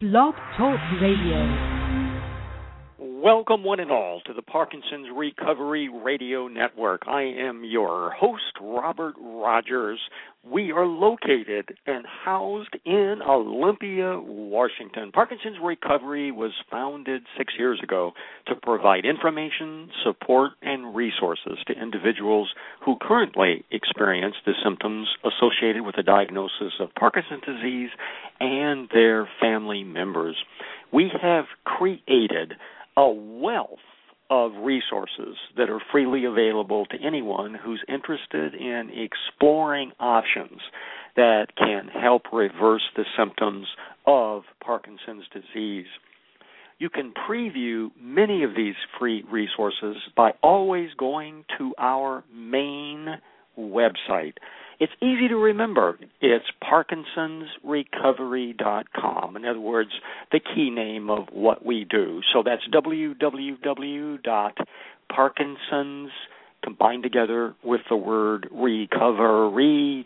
Blog Talk Radio. Welcome, one and all, to the Parkinson's Recovery Radio Network. I am your host, Robert Rogers. We are located and housed in Olympia, Washington. Parkinson's Recovery was founded six years ago to provide information, support, and resources to individuals who currently experience the symptoms associated with a diagnosis of Parkinson's disease and their family members. We have created a wealth of resources that are freely available to anyone who's interested in exploring options that can help reverse the symptoms of Parkinson's disease. You can preview many of these free resources by always going to our main website. It's easy to remember. It's parkinsonsrecovery.com. In other words, the key name of what we do. So that's www.parkinsons.com combined together with the word recovery.com.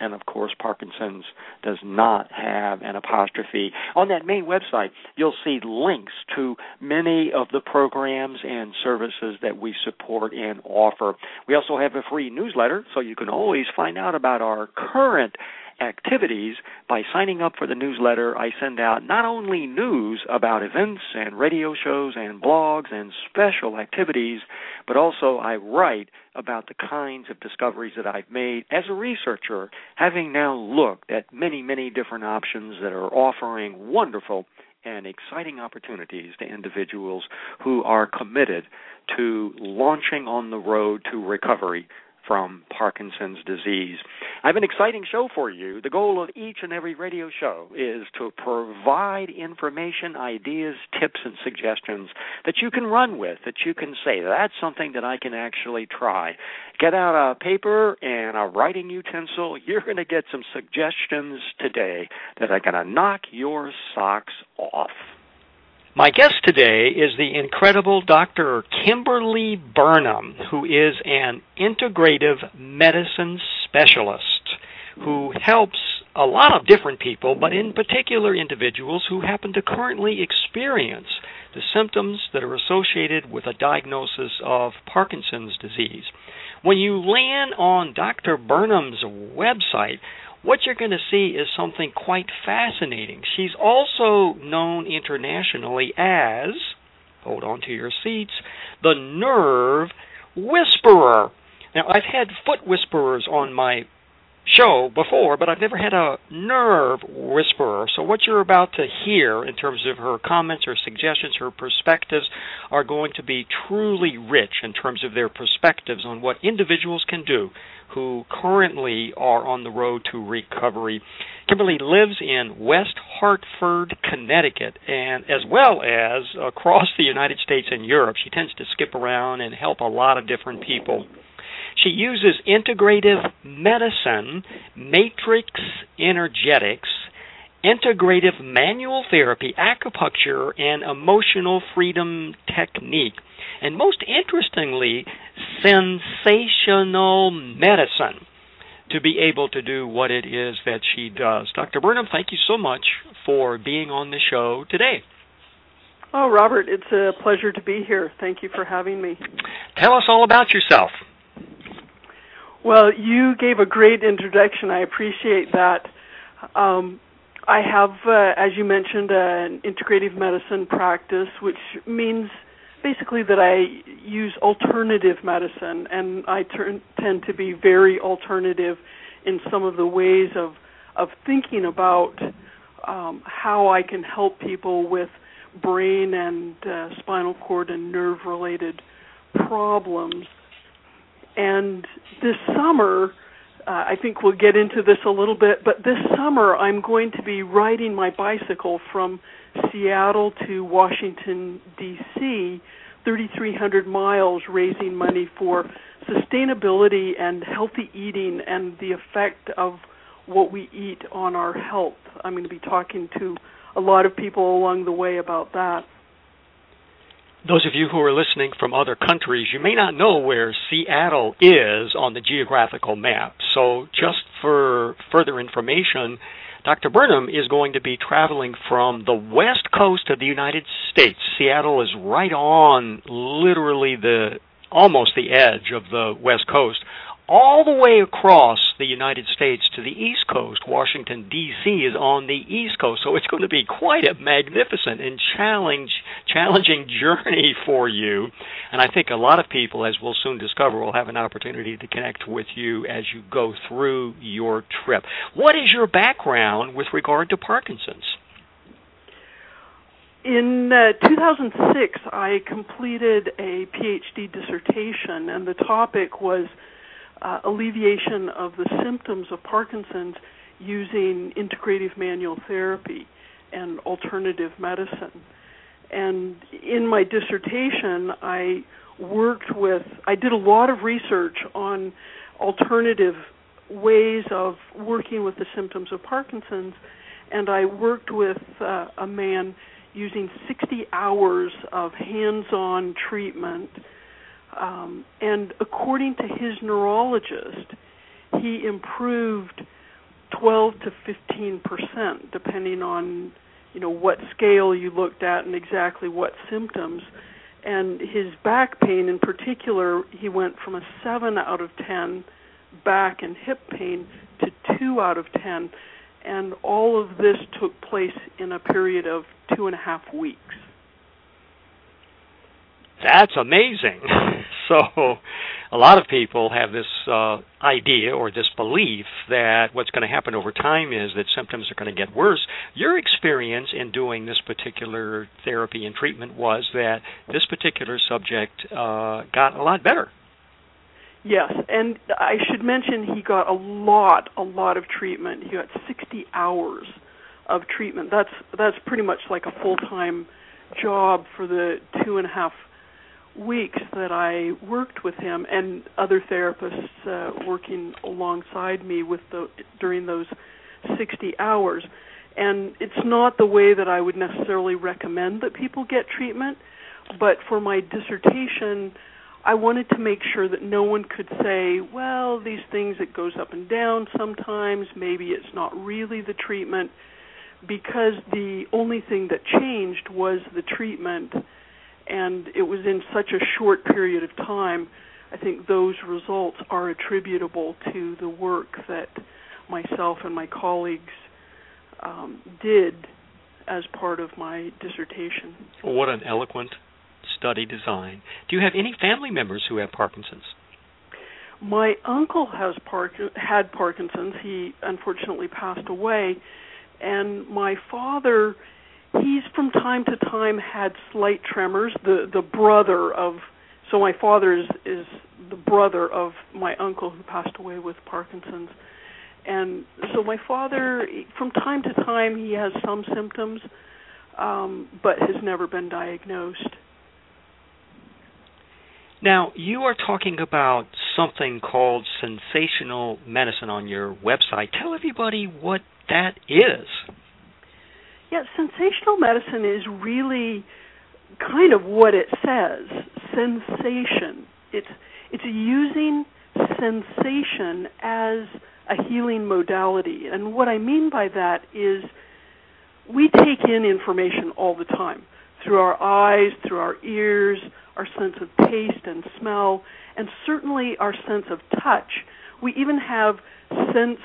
And of course, Parkinson's does not have an apostrophe. On that main website, you'll see links to many of the programs and services that we support and offer. We also have a free newsletter, so you can always find out about our current activities by signing up for the newsletter. I send out not only news about events and radio shows and blogs and special activities, but also I write about the kinds of discoveries that I've made as a researcher, having now looked at many, many different options that are offering wonderful and exciting opportunities to individuals who are committed to launching on the road to recovery from Parkinson's disease. I have an exciting show for you. The goal of each and every radio show is to provide information, ideas, tips, and suggestions that you can run with, that you can say, that's something that I can actually try. Get out a paper and a writing utensil. You're going to get some suggestions today that are going to knock your socks off. My guest today is the incredible Dr. Kimberly Burnham, who is an integrative medicine specialist who helps a lot of different people, but in particular individuals who happen to currently experience the symptoms that are associated with a diagnosis of Parkinson's disease. When you land on Dr. Burnham's website, what you're going to see is something quite fascinating. She's also known internationally as, hold on to your seats, the nerve whisperer. Now, I've had foot whisperers on my show before, but I've never had a nerve whisperer. So what you're about to hear in terms of her comments, her suggestions, her perspectives are going to be truly rich in terms of their perspectives on what individuals can do who currently are on the road to recovery. Kimberly lives in West Hartford, Connecticut, and as well as across the United States and Europe. She tends to skip around and help a lot of different people. She uses integrative medicine, matrix energetics, integrative manual therapy, acupressure, and emotional freedom technique. And most interestingly, sensational medicine to be able to do what it is that she does. Dr. Burnham, thank you so much for being on the show today. Oh, Robert, it's a pleasure to be here. Thank you for having me. Tell us all about yourself. Well, you gave a great introduction. I appreciate that. Um, I have, uh, as you mentioned, an integrative medicine practice, which means basically that I use alternative medicine, and I turn, tend to be very alternative in some of the ways of of thinking about um, how I can help people with brain and uh, spinal cord and nerve related problems. And this summer, uh, I think we'll get into this a little bit, but this summer I'm going to be riding my bicycle from Seattle to Washington, D.C., 3,300 miles raising money for sustainability and healthy eating and the effect of what we eat on our health. I'm going to be talking to a lot of people along the way about that those of you who are listening from other countries, you may not know where Seattle is on the geographical map. So, just for further information, Dr. Burnham is going to be traveling from the west coast of the United States. Seattle is right on literally the almost the edge of the west coast all the way across the United States to the East Coast. Washington, D.C. is on the East Coast, so it's going to be quite a magnificent and challenge, challenging journey for you. And I think a lot of people, as we'll soon discover, will have an opportunity to connect with you as you go through your trip. What is your background with regard to Parkinson's? In uh, 2006, I completed a PhD dissertation, and the topic was uh, alleviation of the symptoms of Parkinson's using integrative manual therapy and alternative medicine. And in my dissertation, I worked with, I did a lot of research on alternative ways of working with the symptoms of Parkinson's, and I worked with uh, a man using 60 hours of hands on treatment um, and according to his neurologist, he improved 12 to 15 percent, depending on you know what scale you looked at and exactly what symptoms. And his back pain, in particular, he went from a seven out of ten back and hip pain to two out of ten, and all of this took place in a period of two and a half weeks. That's amazing. so, a lot of people have this uh, idea or this belief that what's going to happen over time is that symptoms are going to get worse. Your experience in doing this particular therapy and treatment was that this particular subject uh, got a lot better. Yes, and I should mention he got a lot, a lot of treatment. He got 60 hours of treatment. That's that's pretty much like a full time job for the two and a half weeks that I worked with him and other therapists uh, working alongside me with the during those 60 hours. And it's not the way that I would necessarily recommend that people get treatment, but for my dissertation, I wanted to make sure that no one could say, well, these things it goes up and down sometimes, maybe it's not really the treatment because the only thing that changed was the treatment and it was in such a short period of time. I think those results are attributable to the work that myself and my colleagues um, did as part of my dissertation. What an eloquent study design. Do you have any family members who have Parkinson's? My uncle has Park- had Parkinson's. He unfortunately passed away, and my father he's from time to time had slight tremors. The the brother of so my father is is the brother of my uncle who passed away with Parkinson's. And so my father from time to time he has some symptoms um but has never been diagnosed. Now, you are talking about something called sensational medicine on your website. Tell everybody what that is. Yeah, sensational medicine is really kind of what it says, sensation. It's it's using sensation as a healing modality. And what I mean by that is we take in information all the time through our eyes, through our ears, our sense of taste and smell, and certainly our sense of touch. We even have sense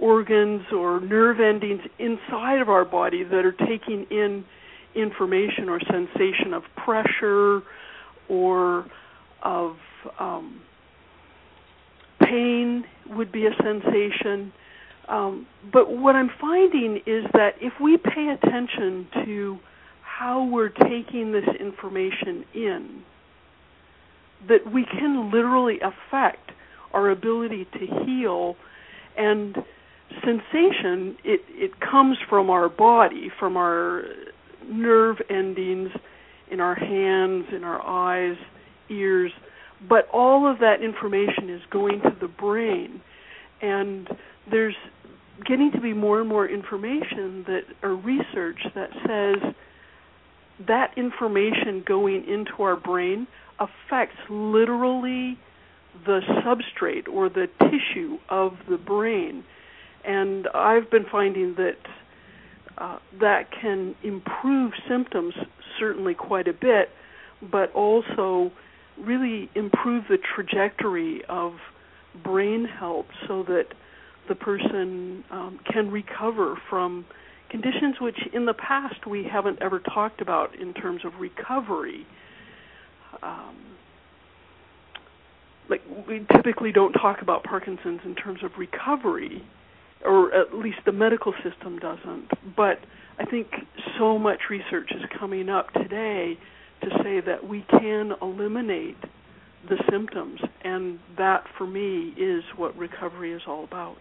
organs or nerve endings inside of our body that are taking in information or sensation of pressure or of um, pain would be a sensation. Um, but what I'm finding is that if we pay attention to how we're taking this information in, that we can literally affect our ability to heal and sensation it it comes from our body from our nerve endings in our hands in our eyes ears. But all of that information is going to the brain. And there's getting to be more and more information that or research that says that information going into our brain affects literally the substrate or the tissue of the brain and I've been finding that uh, that can improve symptoms certainly quite a bit, but also really improve the trajectory of brain health so that the person um, can recover from conditions which in the past we haven't ever talked about in terms of recovery. Um, like we typically don't talk about Parkinson's in terms of recovery, or at least the medical system doesn't. But I think so much research is coming up today to say that we can eliminate the symptoms, and that for me is what recovery is all about.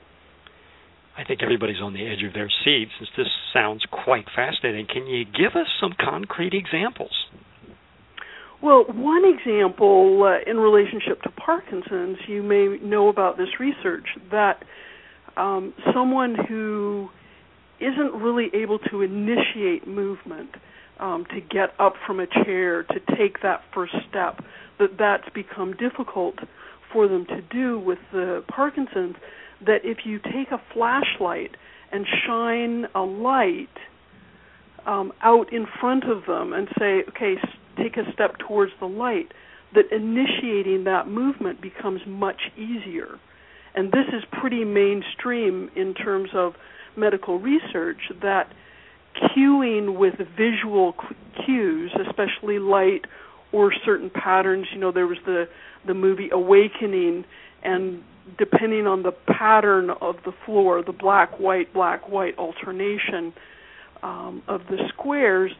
I think everybody's on the edge of their seat since this sounds quite fascinating. Can you give us some concrete examples? Well, one example uh, in relationship to Parkinson's, you may know about this research that um, someone who isn't really able to initiate movement, um, to get up from a chair, to take that first step, that that's become difficult for them to do with the Parkinson's. That if you take a flashlight and shine a light um, out in front of them and say, okay, take a step towards the light, that initiating that movement becomes much easier. And this is pretty mainstream in terms of medical research that cueing with visual cues, especially light or certain patterns, you know, there was the the movie Awakening and depending on the pattern of the floor, the black white black white alternation um, of the squares,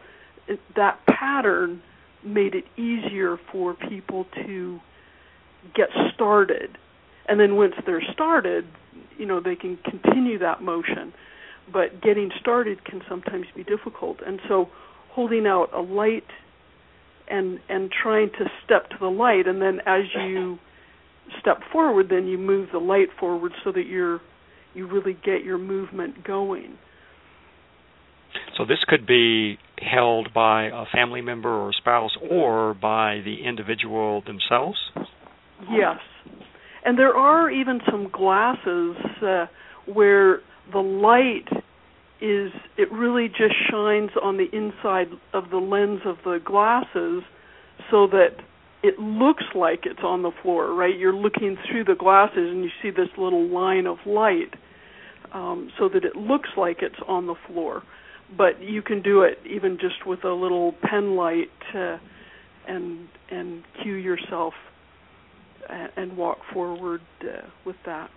it, that pattern made it easier for people to get started. And then once they're started, you know, they can continue that motion. But getting started can sometimes be difficult. And so holding out a light and and trying to step to the light and then as you step forward then you move the light forward so that you're you really get your movement going. So this could be held by a family member or spouse or by the individual themselves? Yes. And there are even some glasses uh, where the light is it really just shines on the inside of the lens of the glasses so that it looks like it's on the floor, right? You're looking through the glasses and you see this little line of light um, so that it looks like it's on the floor but you can do it even just with a little pen light uh, and and cue yourself and, and walk forward uh, with that.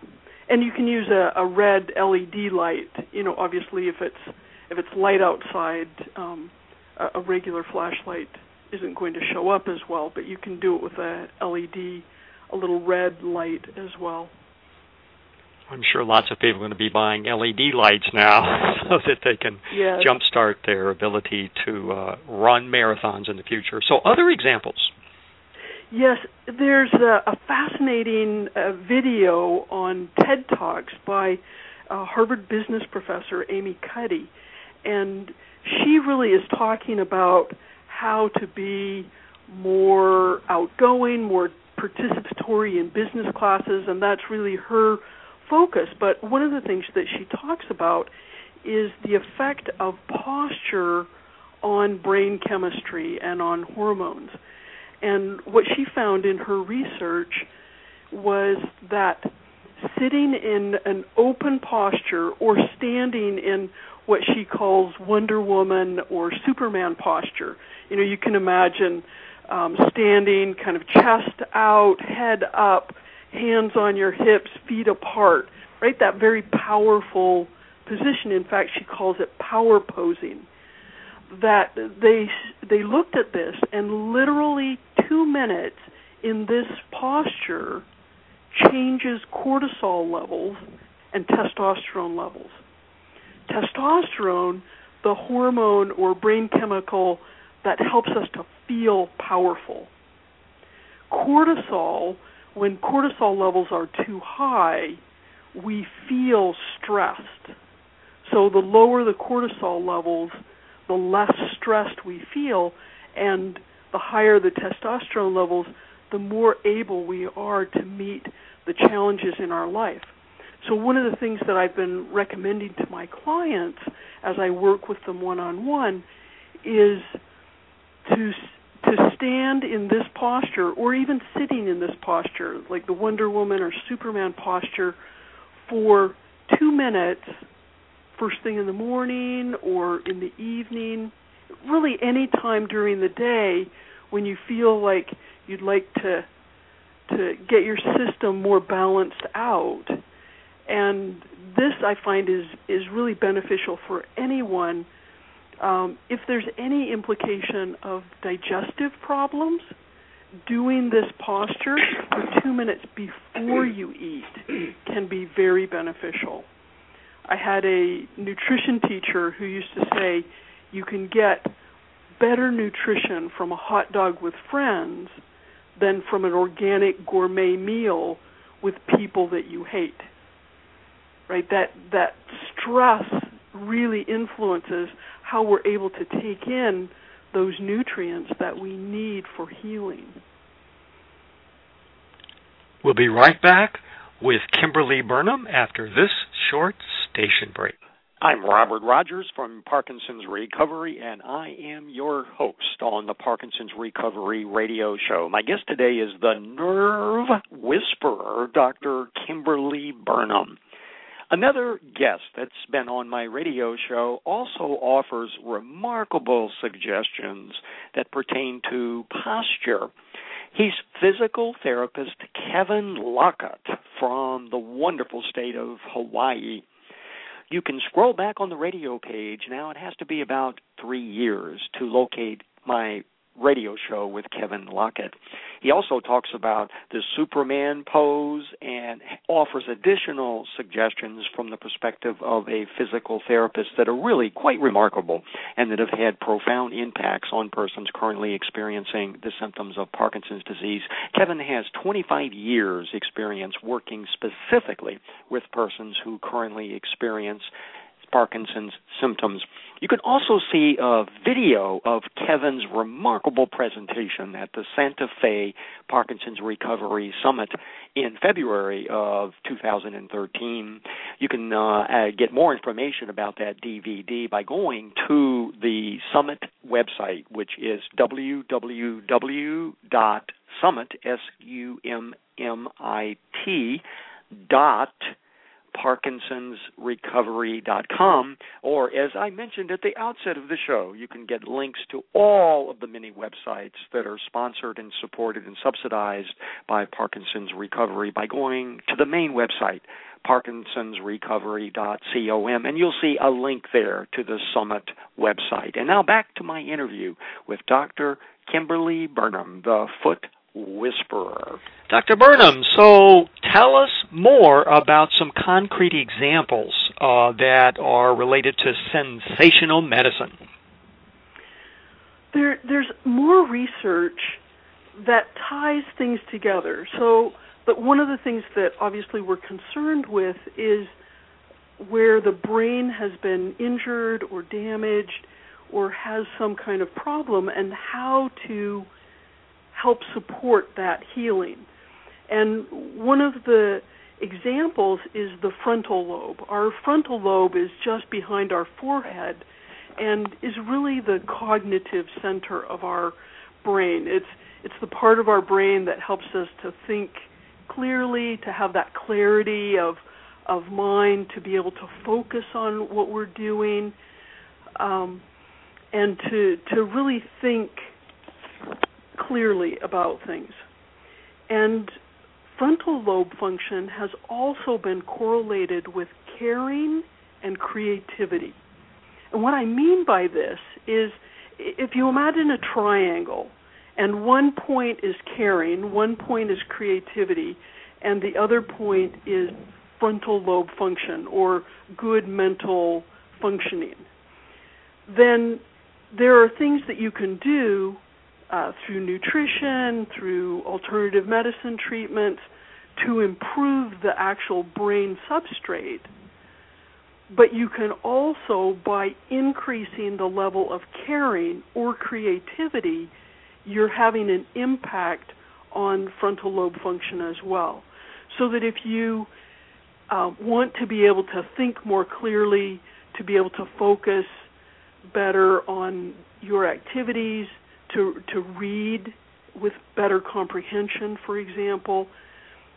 And you can use a, a red LED light. You know, obviously, if it's if it's light outside, um, a, a regular flashlight isn't going to show up as well. But you can do it with a LED, a little red light as well. I'm sure lots of people are going to be buying LED lights now so that they can yes. jumpstart their ability to uh, run marathons in the future. So, other examples? Yes, there's a, a fascinating uh, video on TED Talks by uh, Harvard business professor Amy Cuddy, and she really is talking about how to be more outgoing, more participatory in business classes, and that's really her focus. But one of the things that she talks about is the effect of posture on brain chemistry and on hormones. And what she found in her research was that sitting in an open posture or standing in what she calls Wonder Woman or Superman posture. You know, you can imagine um, standing kind of chest out, head up, hands on your hips, feet apart, right? That very powerful position. In fact, she calls it power posing. That they they looked at this and literally 2 minutes in this posture changes cortisol levels and testosterone levels. Testosterone, the hormone or brain chemical that helps us to feel powerful. Cortisol when cortisol levels are too high, we feel stressed. So the lower the cortisol levels, the less stressed we feel, and the higher the testosterone levels, the more able we are to meet the challenges in our life. So one of the things that I've been recommending to my clients as I work with them one on one is to to stand in this posture or even sitting in this posture like the Wonder Woman or Superman posture for 2 minutes first thing in the morning or in the evening really any time during the day when you feel like you'd like to to get your system more balanced out and this I find is is really beneficial for anyone um, if there's any implication of digestive problems, doing this posture for two minutes before you eat can be very beneficial. I had a nutrition teacher who used to say you can get better nutrition from a hot dog with friends than from an organic gourmet meal with people that you hate. Right? That that stress really influences how we're able to take in those nutrients that we need for healing. We'll be right back with Kimberly Burnham after this short station break. I'm Robert Rogers from Parkinson's Recovery, and I am your host on the Parkinson's Recovery radio show. My guest today is the nerve whisperer, Dr. Kimberly Burnham. Another guest that's been on my radio show also offers remarkable suggestions that pertain to posture. He's physical therapist Kevin Lockett from the wonderful state of Hawaii. You can scroll back on the radio page. Now it has to be about three years to locate my radio show with Kevin Lockett. He also talks about the Superman pose and offers additional suggestions from the perspective of a physical therapist that are really quite remarkable and that have had profound impacts on persons currently experiencing the symptoms of Parkinson's disease. Kevin has 25 years experience working specifically with persons who currently experience Parkinson's symptoms. You can also see a video of Kevin's remarkable presentation at the Santa Fe Parkinson's Recovery Summit in February of 2013. You can uh, uh, get more information about that DVD by going to the Summit website, which is www.summit, S-U-M-M-I-T, dot parkinsonsrecovery.com or as I mentioned at the outset of the show, you can get links to all of the many websites that are sponsored and supported and subsidized by Parkinson's Recovery by going to the main website parkinsonsrecovery.com and you'll see a link there to the summit website. And now back to my interview with Dr. Kimberly Burnham, the foot whisperer. Dr. Burnham, so tell us more about some concrete examples uh, that are related to sensational medicine. There, there's more research that ties things together. So, but one of the things that obviously we're concerned with is where the brain has been injured or damaged or has some kind of problem and how to help support that healing. And one of the examples is the frontal lobe. Our frontal lobe is just behind our forehead and is really the cognitive center of our brain. It's it's the part of our brain that helps us to think clearly, to have that clarity of of mind, to be able to focus on what we're doing, um, and to to really think clearly about things. And frontal lobe function has also been correlated with caring and creativity. And what I mean by this is if you imagine a triangle and one point is caring, one point is creativity, and the other point is frontal lobe function or good mental functioning, then there are things that you can do uh, through nutrition, through alternative medicine treatments, to improve the actual brain substrate. But you can also, by increasing the level of caring or creativity, you're having an impact on frontal lobe function as well. So that if you um, want to be able to think more clearly, to be able to focus better on your activities, to to read with better comprehension, for example.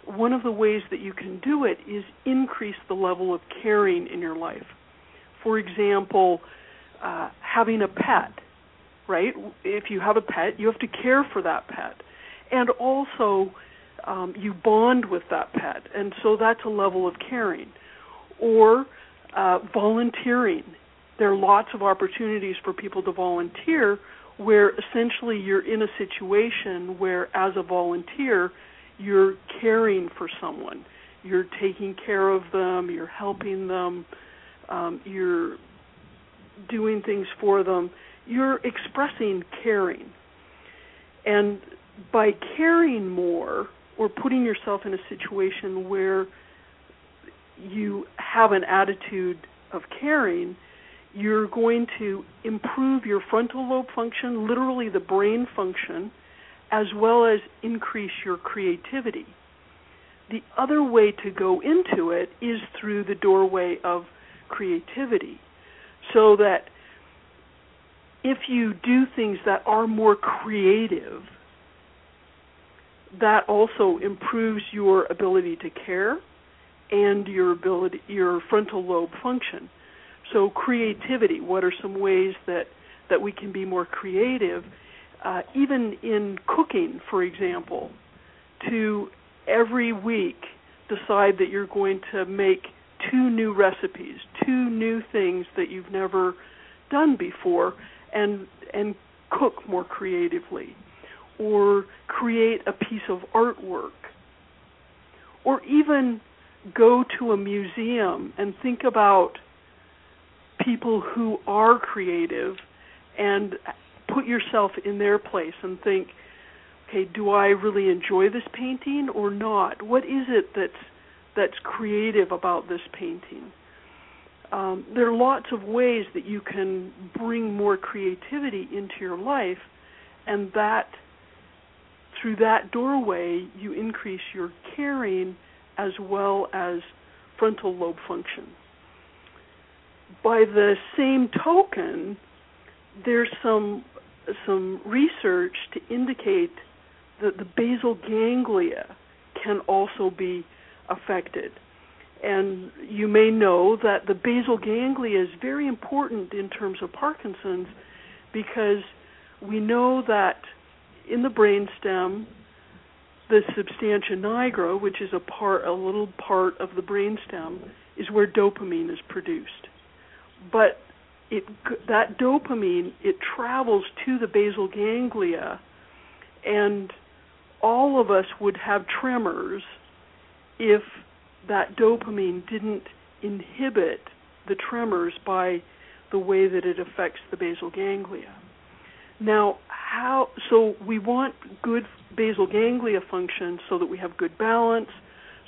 One of the ways that you can do it is increase the level of caring in your life. For example, uh, having a pet, right? If you have a pet, you have to care for that pet. And also, um, you bond with that pet, and so that's a level of caring. Or uh, volunteering. There are lots of opportunities for people to volunteer where essentially you're in a situation where, as a volunteer, you're caring for someone. You're taking care of them, you're helping them, um, you're doing things for them. You're expressing caring. And by caring more, or putting yourself in a situation where you have an attitude of caring, you're going to improve your frontal lobe function, literally the brain function, as well as increase your creativity. The other way to go into it is through the doorway of creativity. So that if you do things that are more creative, that also improves your ability to care and your ability your frontal lobe function. So creativity, what are some ways that that we can be more creative uh, even in cooking, for example, to every week decide that you're going to make two new recipes, two new things that you've never done before and and cook more creatively or create a piece of artwork or even go to a museum and think about people who are creative and put yourself in their place and think okay do i really enjoy this painting or not what is it that's that's creative about this painting um, there are lots of ways that you can bring more creativity into your life and that through that doorway, you increase your caring as well as frontal lobe function. By the same token, there's some some research to indicate that the basal ganglia can also be affected. And you may know that the basal ganglia is very important in terms of Parkinson's because we know that in the brainstem, the substantia nigra, which is a part, a little part of the brainstem, is where dopamine is produced. But it, that dopamine it travels to the basal ganglia, and all of us would have tremors if that dopamine didn't inhibit the tremors by the way that it affects the basal ganglia. Now, how so we want good basal ganglia function so that we have good balance,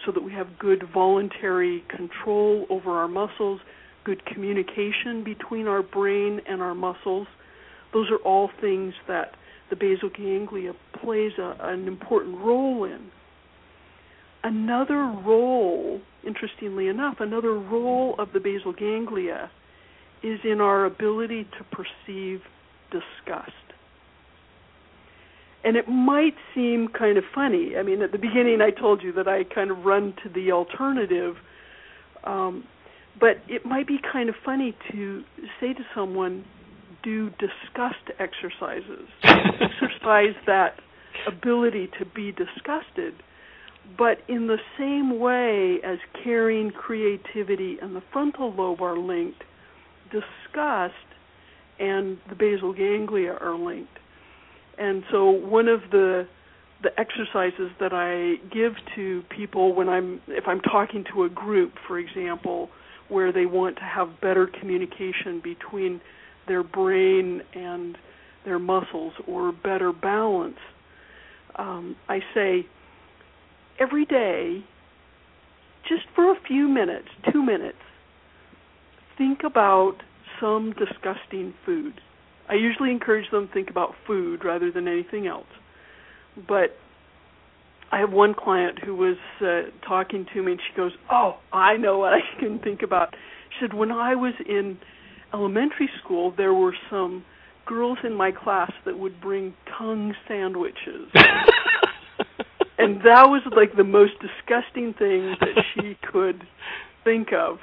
so that we have good voluntary control over our muscles, good communication between our brain and our muscles. Those are all things that the basal ganglia plays a, an important role in. Another role, interestingly enough, another role of the basal ganglia is in our ability to perceive disgust. And it might seem kind of funny. I mean, at the beginning, I told you that I kind of run to the alternative. Um, but it might be kind of funny to say to someone, do disgust exercises. Exercise that ability to be disgusted. But in the same way as caring, creativity, and the frontal lobe are linked, disgust and the basal ganglia are linked. And so one of the the exercises that I give to people when I'm if I'm talking to a group, for example, where they want to have better communication between their brain and their muscles or better balance, um, I say every day, just for a few minutes, two minutes, think about some disgusting food. I usually encourage them to think about food rather than anything else. But I have one client who was uh, talking to me, and she goes, "Oh, I know what I can think about." She said, "When I was in elementary school, there were some girls in my class that would bring tongue sandwiches." and that was like the most disgusting thing that she could think of.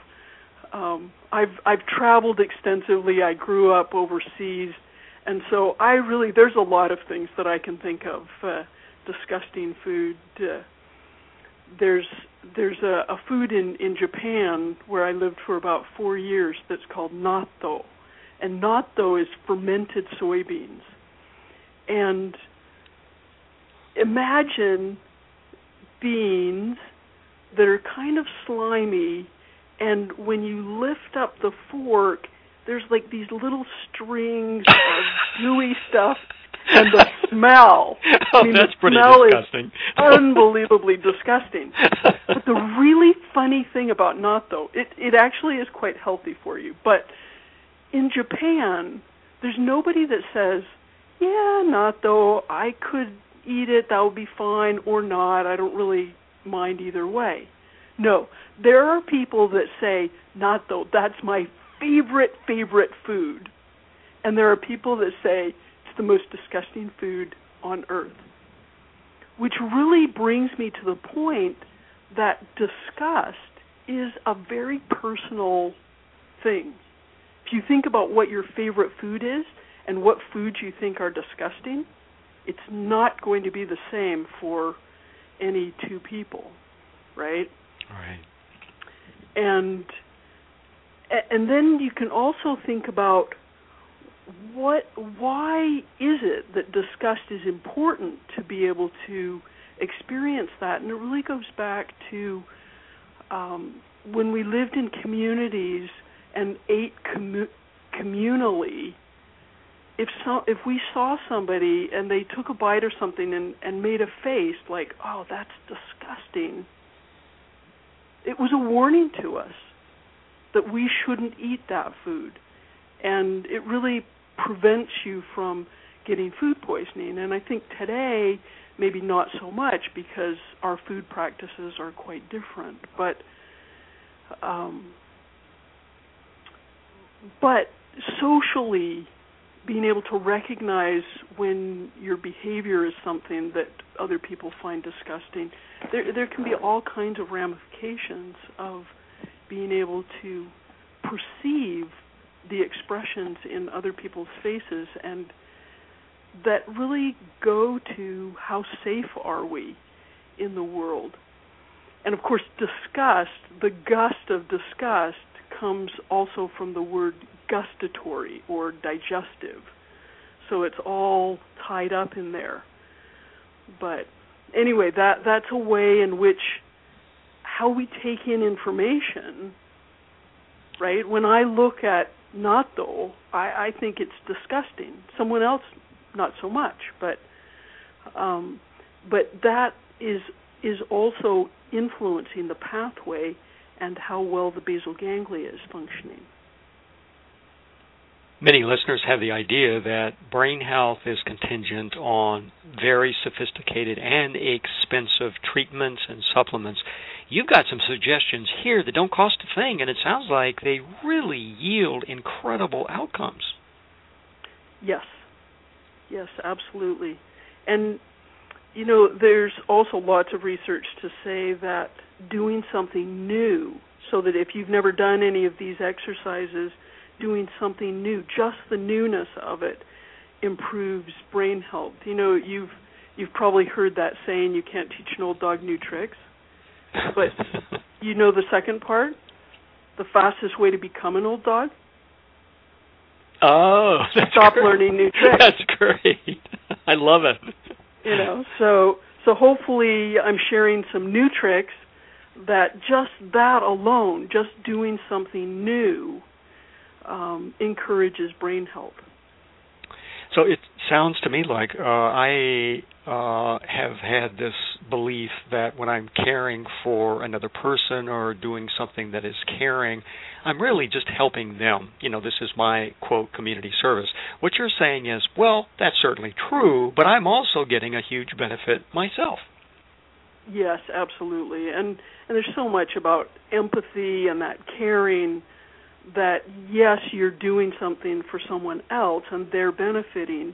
Um, I've I've traveled extensively. I grew up overseas, and so I really there's a lot of things that I can think of. Uh, disgusting food. Uh, there's there's a, a food in in Japan where I lived for about four years that's called natto, and natto is fermented soybeans. And imagine beans that are kind of slimy, and when you lift up the fork, there's like these little strings of gooey stuff and the smell. Oh, I mean, that's pretty smell disgusting. Is unbelievably disgusting. But the really funny thing about natto, it it actually is quite healthy for you. But in Japan, there's nobody that says, "Yeah, natto, I could eat it, that would be fine," or not. I don't really mind either way. No, there are people that say, "Natto, that's my favorite favorite food," and there are people that say the most disgusting food on earth. Which really brings me to the point that disgust is a very personal thing. If you think about what your favorite food is and what foods you think are disgusting, it's not going to be the same for any two people, right? Right. And and then you can also think about what why is it that disgust is important to be able to experience that? And it really goes back to um, when we lived in communities and ate commu- communally if so if we saw somebody and they took a bite or something and and made a face like oh that's disgusting it was a warning to us that we shouldn't eat that food. And it really prevents you from getting food poisoning. And I think today, maybe not so much because our food practices are quite different. But um, but socially, being able to recognize when your behavior is something that other people find disgusting, there there can be all kinds of ramifications of being able to perceive the expressions in other people's faces and that really go to how safe are we in the world. And of course, disgust, the gust of disgust, comes also from the word gustatory or digestive. So it's all tied up in there. But anyway, that that's a way in which how we take in information, right? When I look at natto, I, I think it's disgusting. Someone else, not so much, but um, but that is is also influencing the pathway and how well the basal ganglia is functioning. Many listeners have the idea that brain health is contingent on very sophisticated and expensive treatments and supplements. You've got some suggestions here that don't cost a thing, and it sounds like they really yield incredible outcomes. Yes. Yes, absolutely. And you know, there's also lots of research to say that doing something new, so that if you've never done any of these exercises, doing something new, just the newness of it improves brain health. You know, you've you've probably heard that saying you can't teach an old dog new tricks. But you know the second part? The fastest way to become an old dog? Oh, stop great. learning new tricks. That's great. I love it. You know, so so hopefully I'm sharing some new tricks that just that alone, just doing something new, um, encourages brain health. So it sounds to me like uh, I uh, have had this belief that when I'm caring for another person or doing something that is caring, I'm really just helping them. You know, this is my quote community service. What you're saying is, well, that's certainly true, but I'm also getting a huge benefit myself. Yes, absolutely. And and there's so much about empathy and that caring that yes, you're doing something for someone else and they're benefiting,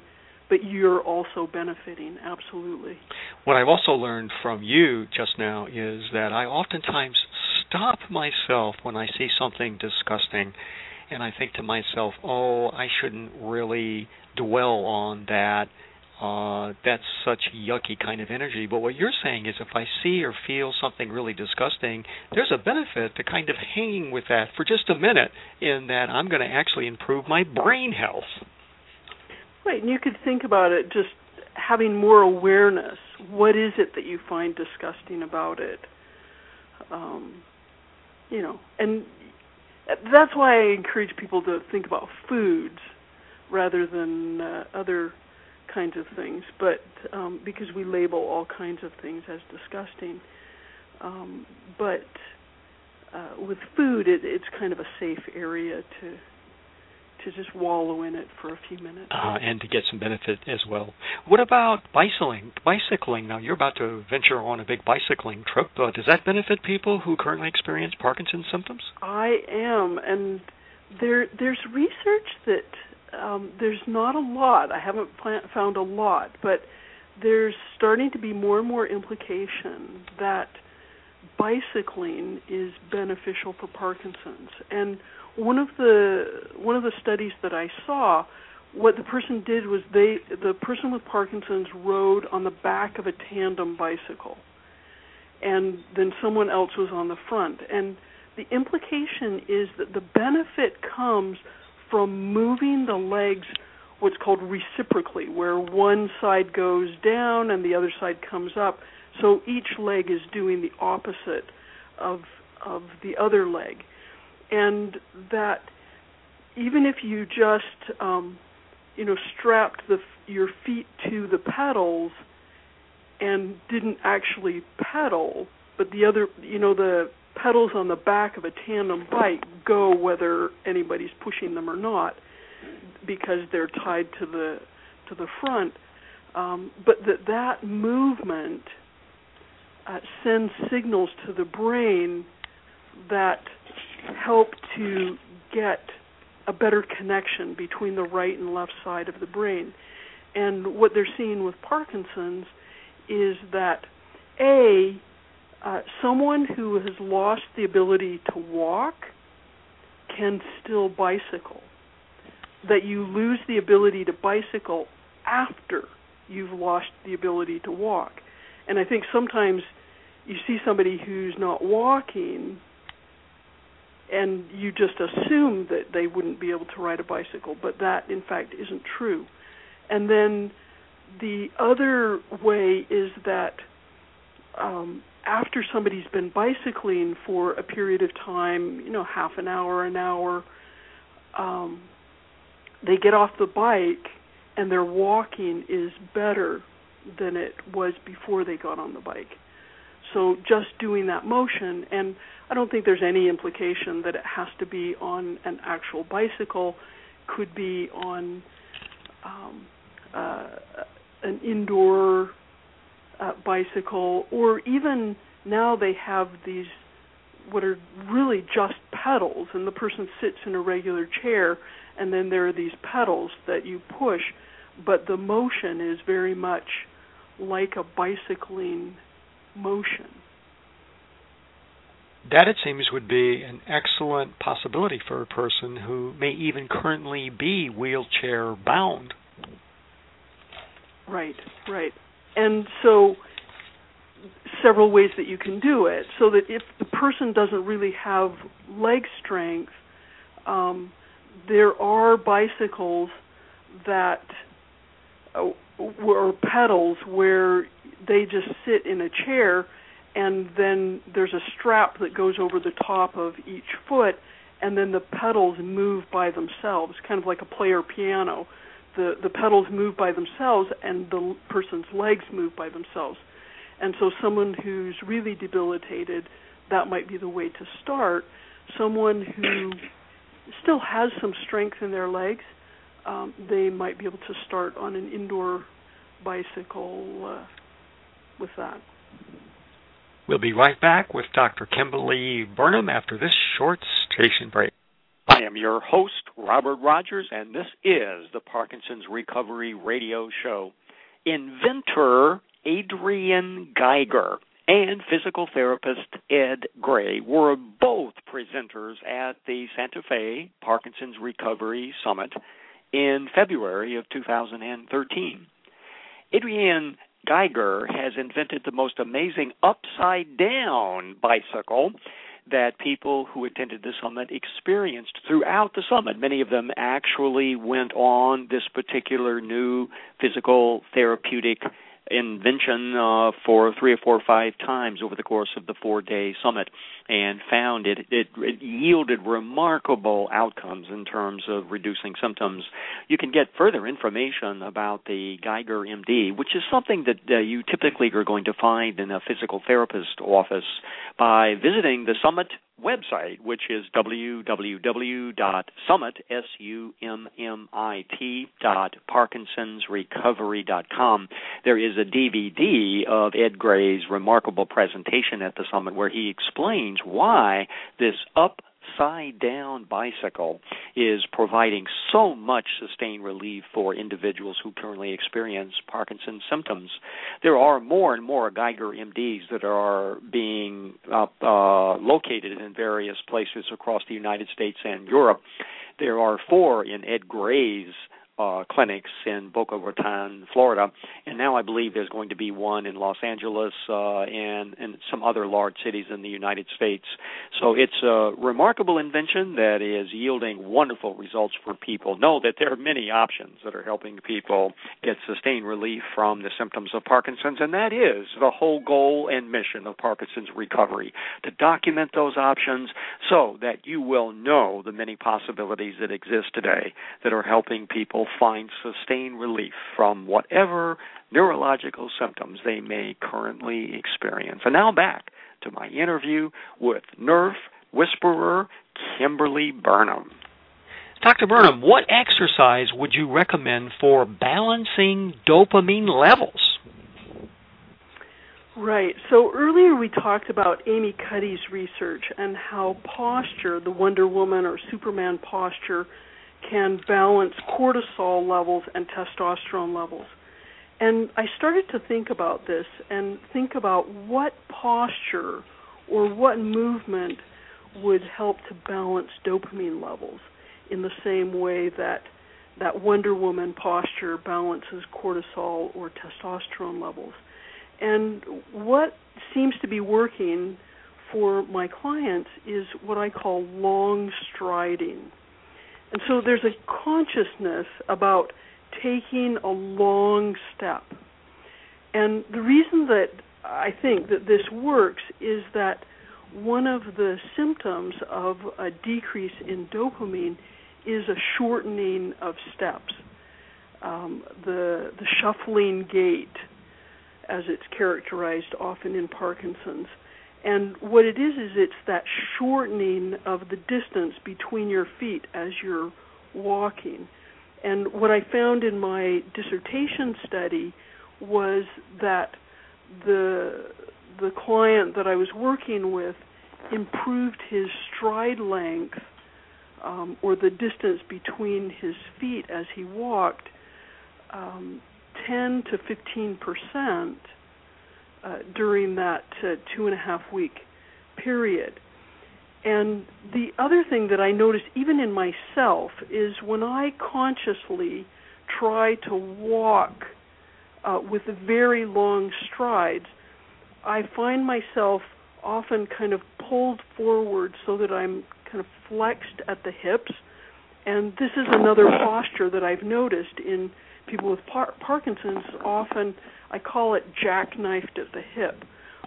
but you're also benefiting absolutely. What I've also learned from you just now is that I oftentimes stop myself when I see something disgusting and I think to myself, "Oh, I shouldn't really dwell on that uh, that's such yucky kind of energy. But what you're saying is if I see or feel something really disgusting, there's a benefit to kind of hanging with that for just a minute in that I'm going to actually improve my brain health. Right, and you could think about it just having more awareness. What is it that you find disgusting about it? Um, you know, and that's why I encourage people to think about foods rather than uh, other kinds of things, but um, because we label all kinds of things as disgusting. Um, but uh, with food, it, it's kind of a safe area to to just wallow in it for a few minutes. Uh, and to get some benefit as well. What about bicycling? Bicycling. Now you're about to venture on a big bicycling trip. Uh, does that benefit people who currently experience Parkinson's symptoms? I am, and there there's research that um, there's not a lot. I haven't found a lot, but there's starting to be more and more implication that bicycling is beneficial for Parkinson's. And one of the one of the studies that I saw, what the person did was they the person with Parkinson's rode on the back of a tandem bicycle, and then someone else was on the front. And the implication is that the benefit comes from moving the legs what's called reciprocally, where one side goes down and the other side comes up. So each leg is doing the opposite of of the other leg, and that even if you just um, you know strapped the your feet to the pedals and didn't actually pedal, but the other you know the pedals on the back of a tandem bike go whether anybody's pushing them or not because they're tied to the to the front. Um, but that that movement uh, sends signals to the brain that help to get a better connection between the right and left side of the brain. And what they're seeing with Parkinson's is that a uh, someone who has lost the ability to walk can still bicycle. That you lose the ability to bicycle after you've lost the ability to walk. And I think sometimes you see somebody who's not walking and you just assume that they wouldn't be able to ride a bicycle, but that in fact isn't true. And then the other way is that um, after somebody's been bicycling for a period of time, you know, half an hour, an hour, um, they get off the bike and their walking is better than it was before they got on the bike. So just doing that motion, and I don't think there's any implication that it has to be on an actual bicycle, could be on um, uh, an indoor uh, bicycle, or even now they have these what are really just pedals, and the person sits in a regular chair, and then there are these pedals that you push, but the motion is very much like a bicycling motion. That, it seems, would be an excellent possibility for a person who may even currently be wheelchair bound. Right, right and so several ways that you can do it so that if the person doesn't really have leg strength um, there are bicycles that uh, or pedals where they just sit in a chair and then there's a strap that goes over the top of each foot and then the pedals move by themselves kind of like a player piano the the pedals move by themselves and the person's legs move by themselves. And so someone who's really debilitated, that might be the way to start. Someone who still has some strength in their legs, um, they might be able to start on an indoor bicycle uh, with that. We'll be right back with Dr. Kimberly Burnham after this short station break. I am your host, Robert Rogers, and this is the Parkinson's Recovery Radio Show. Inventor Adrian Geiger and physical therapist Ed Gray were both presenters at the Santa Fe Parkinson's Recovery Summit in February of 2013. Adrian Geiger has invented the most amazing upside down bicycle that people who attended the summit experienced throughout the summit. Many of them actually went on this particular new physical therapeutic invention uh, for three or four or five times over the course of the four day summit and found it, it, it yielded remarkable outcomes in terms of reducing symptoms. You can get further information about the Geiger MD, which is something that uh, you typically are going to find in a physical therapist office by visiting the Summit website, which is www.summit-parkinsonsrecovery.com, There is a DVD of Ed Gray's remarkable presentation at the summit where he explains why this up upside down bicycle is providing so much sustained relief for individuals who currently experience Parkinson's symptoms. There are more and more Geiger MDs that are being uh, located in various places across the United States and Europe. There are four in Ed Gray's uh, clinics in Boca Raton, Florida, and now I believe there's going to be one in Los Angeles uh, and and some other large cities in the United States. So it's a remarkable invention that is yielding wonderful results for people. Know that there are many options that are helping people get sustained relief from the symptoms of Parkinson's, and that is the whole goal and mission of Parkinson's recovery to document those options so that you will know the many possibilities that exist today that are helping people find sustained relief from whatever neurological symptoms they may currently experience. And now back to my interview with Nerve Whisperer Kimberly Burnham. Dr. Burnham, what exercise would you recommend for balancing dopamine levels? Right. So earlier we talked about Amy Cuddy's research and how posture, the Wonder Woman or Superman posture, can balance cortisol levels and testosterone levels. And I started to think about this and think about what posture or what movement would help to balance dopamine levels in the same way that that Wonder Woman posture balances cortisol or testosterone levels. And what seems to be working for my clients is what I call long striding. And so there's a consciousness about taking a long step. And the reason that I think that this works is that one of the symptoms of a decrease in dopamine is a shortening of steps. Um, the the shuffling gait, as it's characterized often in Parkinson's, and what it is is it's that shortening of the distance between your feet as you're walking. And what I found in my dissertation study was that the the client that I was working with improved his stride length um, or the distance between his feet as he walked um, 10 to 15 percent uh, during that uh, two and a half week period. And the other thing that I noticed, even in myself, is when I consciously try to walk uh, with very long strides, I find myself often kind of pulled forward so that I'm kind of flexed at the hips. And this is another posture that I've noticed in people with par- Parkinson's. Often I call it jackknifed at the hip,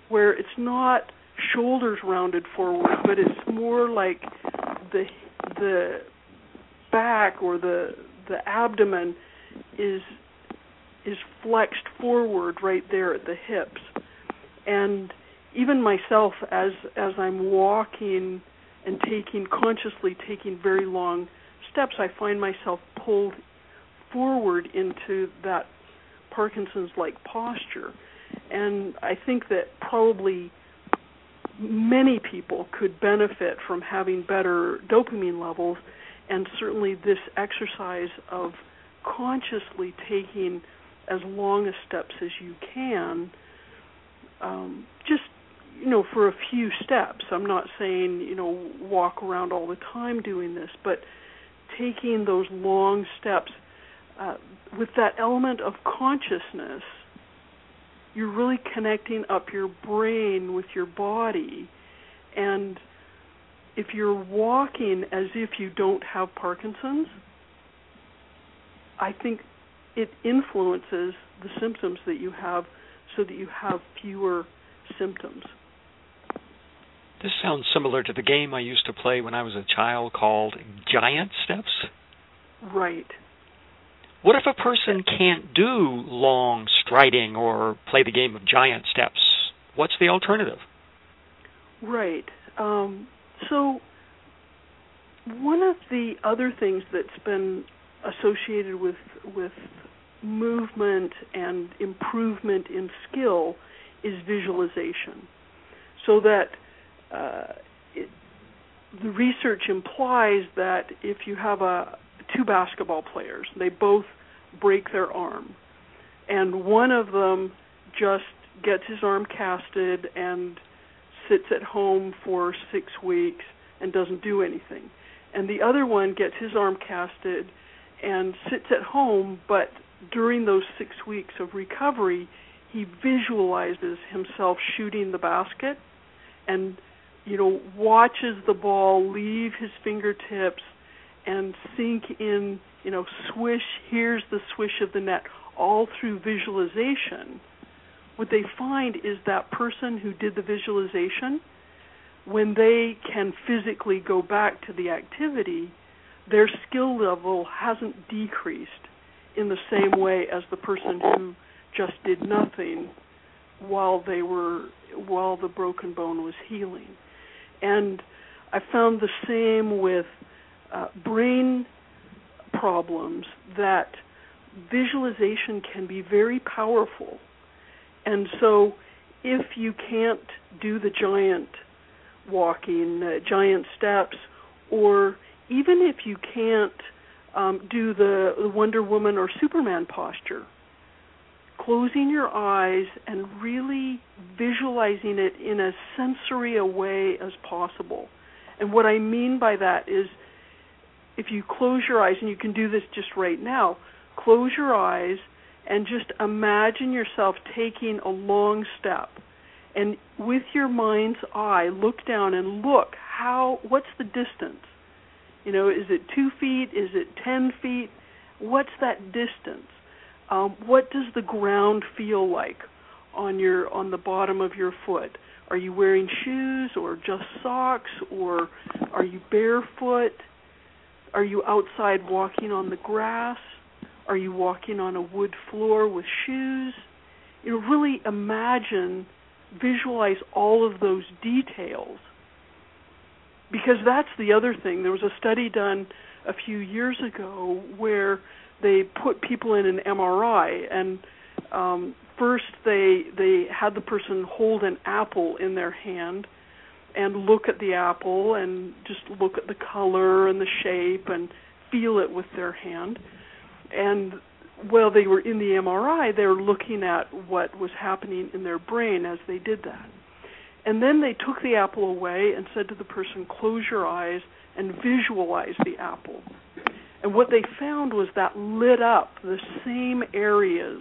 where it's not shoulders rounded forward, but it's more like the the back or the the abdomen is is flexed forward right there at the hips. And even myself as as I'm walking and taking consciously taking very long steps, I find myself pulled forward into that Parkinson's like posture. And I think that probably many people could benefit from having better dopamine levels, and certainly this exercise of consciously taking as long a steps as you can, um, just you know, for a few steps. I'm not saying you know walk around all the time doing this, but taking those long steps uh, with that element of consciousness you're really connecting up your brain with your body and if you're walking as if you don't have Parkinson's, I think it influences the symptoms that you have so that you have fewer symptoms. This sounds similar to the game I used to play when I was a child called Giant Steps. Right. What if a person can't do long striding or play the game of giant steps? What's the alternative? Right. Um, so, one of the other things that's been associated with with movement and improvement in skill is visualization. So that uh, it, the research implies that if you have a two basketball players. They both break their arm, and one of them just gets his arm casted and sits at home for six weeks and doesn't do anything, and the other one gets his arm casted and sits at home, but during those six weeks of recovery, he visualizes himself shooting the basket and you know watches the ball leave his fingertips and sink in, you know, swish, here's the swish of the net, all through visualization, what they find is that person who did the visualization, when they can physically go back to the activity, their skill level hasn't decreased in the same way as the person who just did nothing while they were while the broken bone was healing. And I found the same with uh, brain problems that visualization can be very powerful. And so, if you can't do the giant walking, uh, giant steps, or even if you can't um, do the, the Wonder Woman or Superman posture, closing your eyes and really visualizing it in as sensory a way as possible. And what I mean by that is if you close your eyes, and you can do this just right now, close your eyes and just imagine yourself taking a long step. And with your mind's eye, look down and look how, what's the distance? You know, is it two feet? Is it ten feet? What's that distance? Um, what does the ground feel like on your on the bottom of your foot? Are you wearing shoes or just socks or are you barefoot? Are you outside walking on the grass? Are you walking on a wood floor with shoes? You know, really imagine, visualize all of those details. Because that's the other thing. There was a study done a few years ago where they put people in an MRI and um, first they they had the person hold an apple in their hand and look at the apple and just look at the color and the shape and feel it with their hand. And while they were in the MRI, they were looking at what was happening in their brain as they did that. And then they took the apple away and said to the person, close your eyes and visualize the apple. And what they found was that lit up the same areas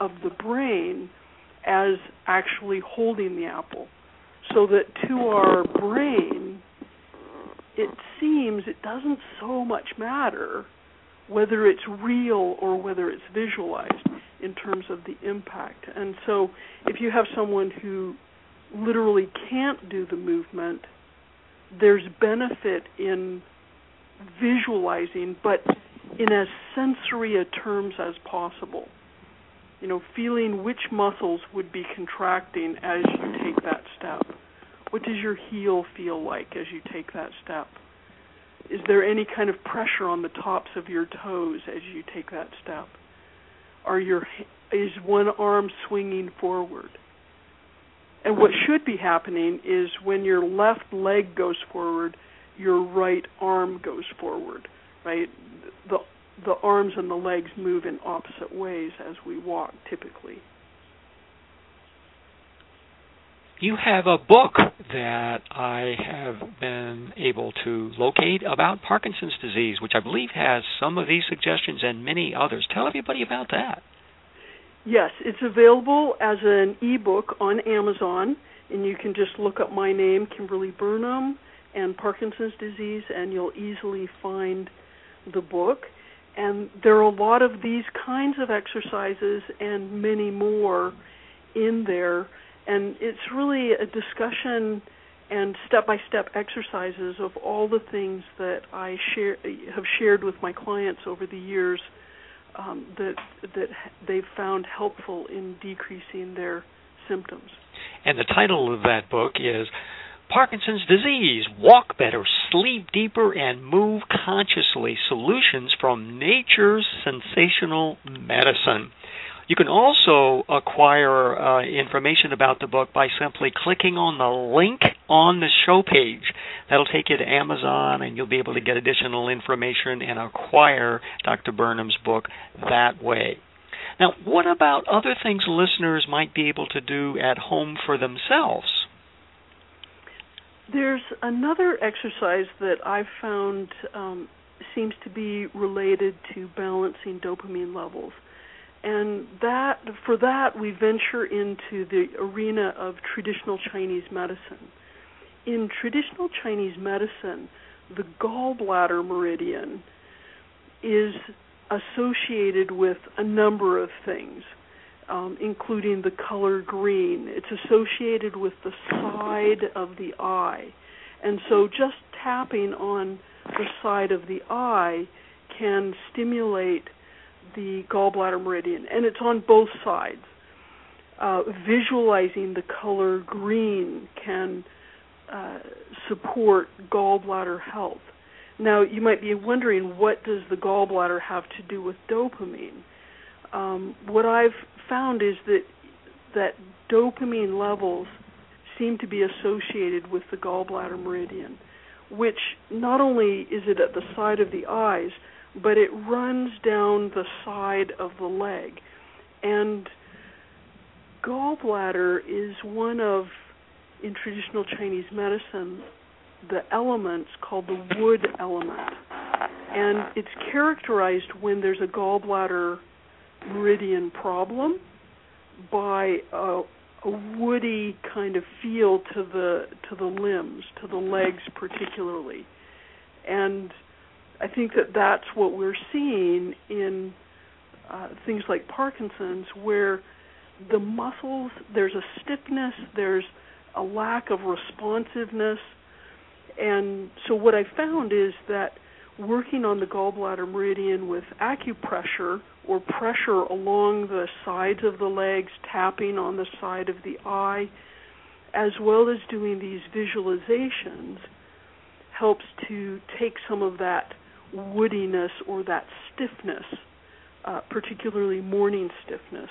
of the brain as actually holding the apple so that to our brain, it seems it doesn't so much matter whether it's real or whether it's visualized in terms of the impact. And so, if you have someone who literally can't do the movement, there's benefit in visualizing, but in as sensory a terms as possible you know, feeling which muscles would be contracting as you take that step. What does your heel feel like as you take that step? Is there any kind of pressure on the tops of your toes as you take that step? Are your is one arm swinging forward? And what should be happening is when your left leg goes forward, your right arm goes forward, right? The the arms and the legs move in opposite ways as we walk typically. You have a book that I have been able to locate about Parkinson's disease, which I believe has some of these suggestions and many others. Tell everybody about that. Yes, it's available as an ebook on Amazon, and you can just look up my name, Kimberly Burnham, and Parkinson's disease, and you'll easily find the book. And there are a lot of these kinds of exercises and many more in there. And it's really a discussion and step-by-step exercises of all the things that I share have shared with my clients over the years um, that that they've found helpful in decreasing their symptoms. And the title of that book is Parkinson's disease, walk better, sleep deeper, and move consciously. Solutions from nature's sensational medicine. You can also acquire uh, information about the book by simply clicking on the link on the show page. That'll take you to Amazon, and you'll be able to get additional information and acquire Dr. Burnham's book that way. Now, what about other things listeners might be able to do at home for themselves? There's another exercise that I've found um, seems to be related to balancing dopamine levels. And that for that we venture into the arena of traditional Chinese medicine. In traditional Chinese medicine, the gallbladder meridian is associated with a number of things um, including the color green. It's associated with the side of the eye. And so just tapping on the side of the eye can stimulate the gallbladder meridian. And it's on both sides. Uh, visualizing the color green can uh, support gallbladder health. Now, you might be wondering what does the gallbladder have to do with dopamine? Um, what I've found is that that dopamine levels seem to be associated with the gallbladder meridian, which not only is it at the side of the eyes, but it runs down the side of the leg. And gallbladder is one of, in traditional Chinese medicine, the elements called the wood element. And it's characterized when there's a gallbladder meridian problem by a, a woody kind of feel to the to the limbs, to the legs particularly, and I think that that's what we're seeing in uh, things like Parkinson's, where the muscles there's a stiffness, there's a lack of responsiveness, and so what I found is that working on the gallbladder meridian with acupressure or pressure along the sides of the legs, tapping on the side of the eye, as well as doing these visualizations, helps to take some of that woodiness or that stiffness, uh, particularly morning stiffness,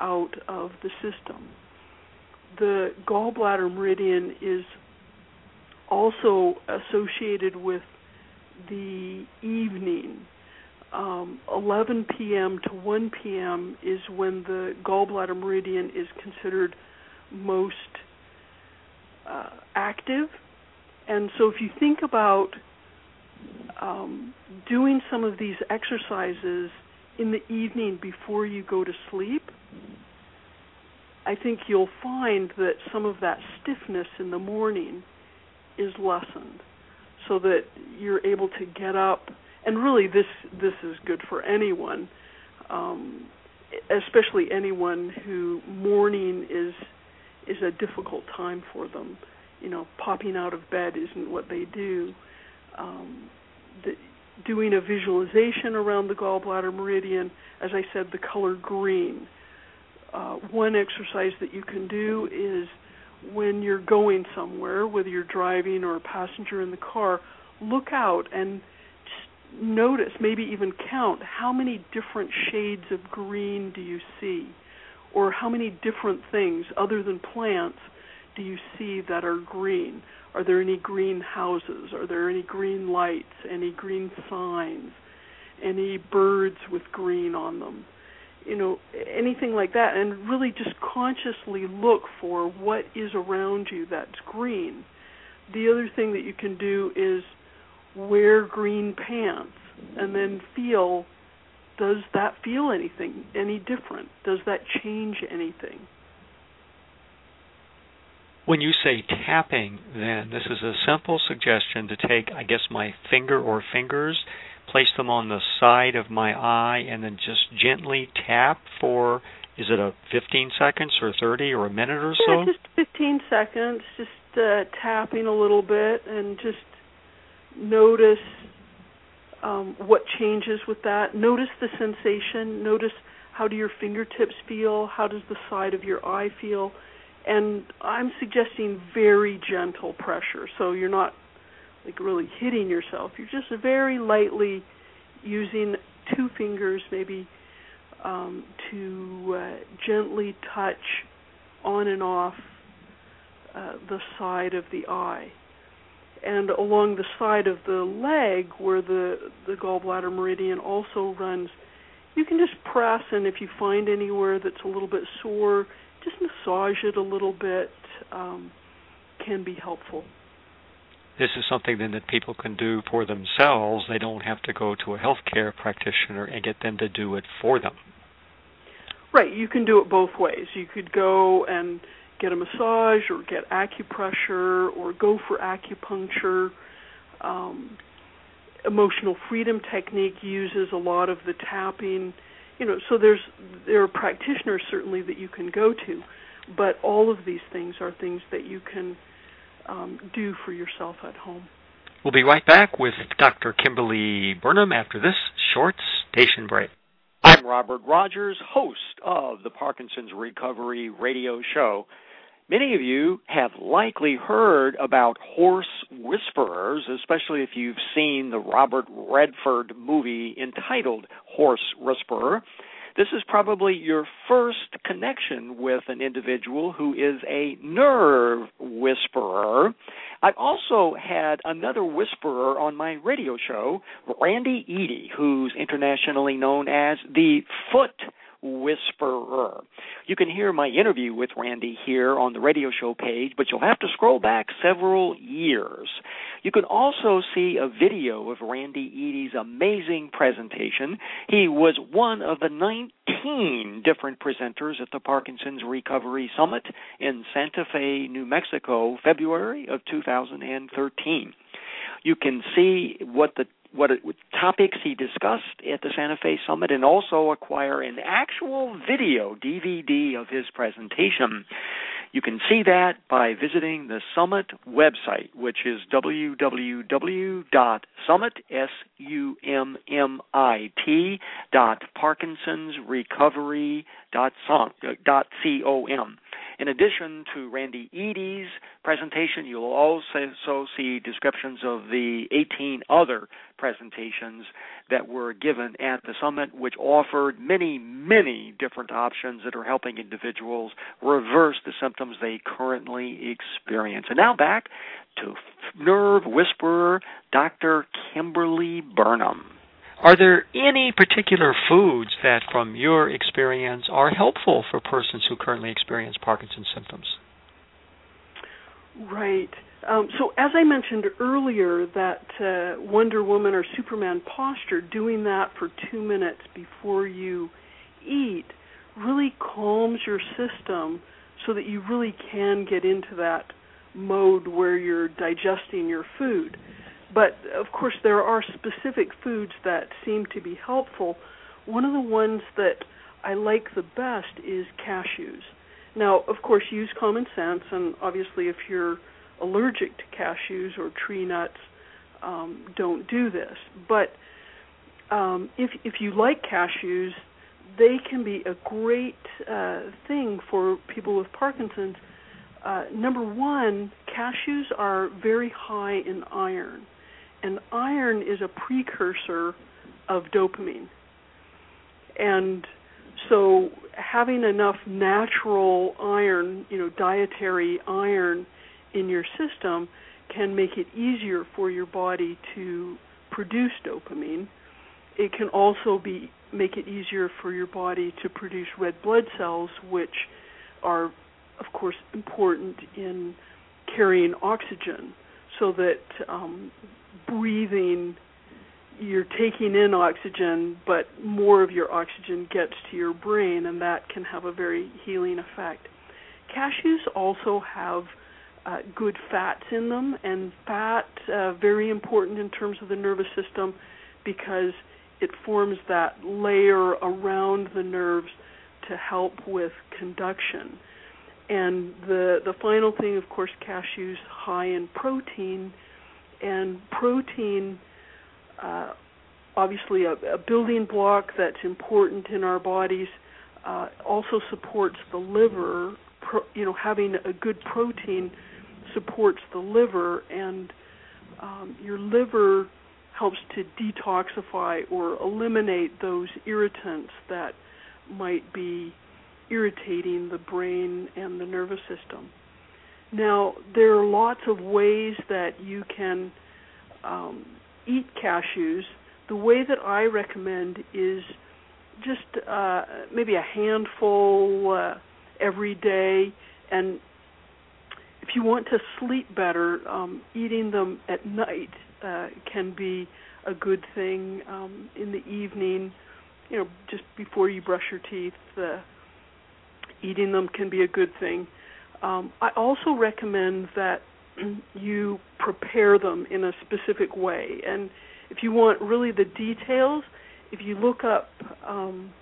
out of the system. The gallbladder meridian is also associated with the evening. Um, 11 p.m. to 1 p.m. is when the gallbladder meridian is considered most uh, active. And so, if you think about um, doing some of these exercises in the evening before you go to sleep, I think you'll find that some of that stiffness in the morning is lessened so that you're able to get up. And really this this is good for anyone um, especially anyone who morning is is a difficult time for them. You know popping out of bed isn't what they do um, the, doing a visualization around the gallbladder meridian as i said the color green. Uh, one exercise that you can do is when you're going somewhere, whether you're driving or a passenger in the car, look out and notice, maybe even count how many different shades of green do you see, or how many different things other than plants do you see that are green? Are there any green houses? Are there any green lights? Any green signs? Any birds with green on them? You know, anything like that. And really just consciously look for what is around you that's green. The other thing that you can do is wear green pants and then feel does that feel anything any different? Does that change anything? When you say tapping, then this is a simple suggestion to take, I guess, my finger or fingers, place them on the side of my eye, and then just gently tap for. Is it a 15 seconds or 30 or a minute or so? Yeah, just 15 seconds. Just uh, tapping a little bit and just notice um, what changes with that. Notice the sensation. Notice how do your fingertips feel? How does the side of your eye feel? And I'm suggesting very gentle pressure. So you're not like really hitting yourself. You're just very lightly using two fingers, maybe, um, to uh, gently touch on and off uh, the side of the eye. And along the side of the leg, where the the gallbladder meridian also runs, you can just press, and if you find anywhere that's a little bit sore, just massage it a little bit um, can be helpful. This is something then that people can do for themselves. They don't have to go to a healthcare practitioner and get them to do it for them. Right, you can do it both ways. You could go and get a massage or get acupressure or go for acupuncture. Um, emotional freedom technique uses a lot of the tapping you know, so there's there are practitioners certainly that you can go to, but all of these things are things that you can um, do for yourself at home. We'll be right back with Dr. Kimberly Burnham after this short station break. I'm Robert Rogers, host of the Parkinson's Recovery Radio Show. Many of you have likely heard about horse whisperers, especially if you've seen the Robert Redford movie entitled Horse Whisperer. This is probably your first connection with an individual who is a nerve whisperer. I've also had another whisperer on my radio show, Randy Eady, who's internationally known as the Foot Whisperer. You can hear my interview with Randy here on the radio show page, but you'll have to scroll back several years. You can also see a video of Randy Eady's amazing presentation. He was one of the 19 different presenters at the Parkinson's Recovery Summit in Santa Fe, New Mexico, February of 2013. You can see what the what, it, topics he discussed at the Santa Fe Summit and also acquire an actual video DVD of his presentation. You can see that by visiting the Summit website, which is www.summit, S-U-M-M-I-T, dot parkinsonsrecovery.com. Uh, In addition to Randy Eady's presentation, you'll also see descriptions of the 18 other presentations that were given at the summit, which offered many, many different options that are helping individuals reverse the symptoms they currently experience. And now back to nerve whisperer Dr. Kimberly Burnham. Are there any particular foods that, from your experience, are helpful for persons who currently experience Parkinson's symptoms? Right. Um, so, as I mentioned earlier, that uh, Wonder Woman or Superman posture, doing that for two minutes before you eat, really calms your system so that you really can get into that mode where you're digesting your food. But of course, there are specific foods that seem to be helpful. One of the ones that I like the best is cashews. Now, of course, use common sense, and obviously, if you're allergic to cashews or tree nuts, um, don't do this. But um, if if you like cashews, they can be a great uh, thing for people with Parkinson's. Uh, number one, cashews are very high in iron and iron is a precursor of dopamine. And so having enough natural iron, you know, dietary iron in your system can make it easier for your body to produce dopamine. It can also be make it easier for your body to produce red blood cells, which are, of course, important in carrying oxygen, so that um, breathing you're taking in oxygen, but more of your oxygen gets to your brain, and that can have a very healing effect. Cashews also have uh, good fats in them, and fat uh, very important in terms of the nervous system because it forms that layer around the nerves to help with conduction. And the the final thing, of course, cashews high in protein, and protein, uh, obviously a, a, building block that's important in our bodies, uh, also supports the liver. Pro, you know, having a good protein supports the liver, and um, your liver helps to detoxify or eliminate those irritants that might be irritating the brain and the nervous system. Now, there are lots of ways that you can um, eat cashews. The way that I recommend is just uh, maybe a handful uh, every day, and if you want to sleep better, um, eating them at night uh, can be a good thing um, in the evening. You know, just before you brush your teeth, uh, eating them can be a good thing. Um, I also recommend that you prepare them in a specific way. And if you want really the details, if you look up um,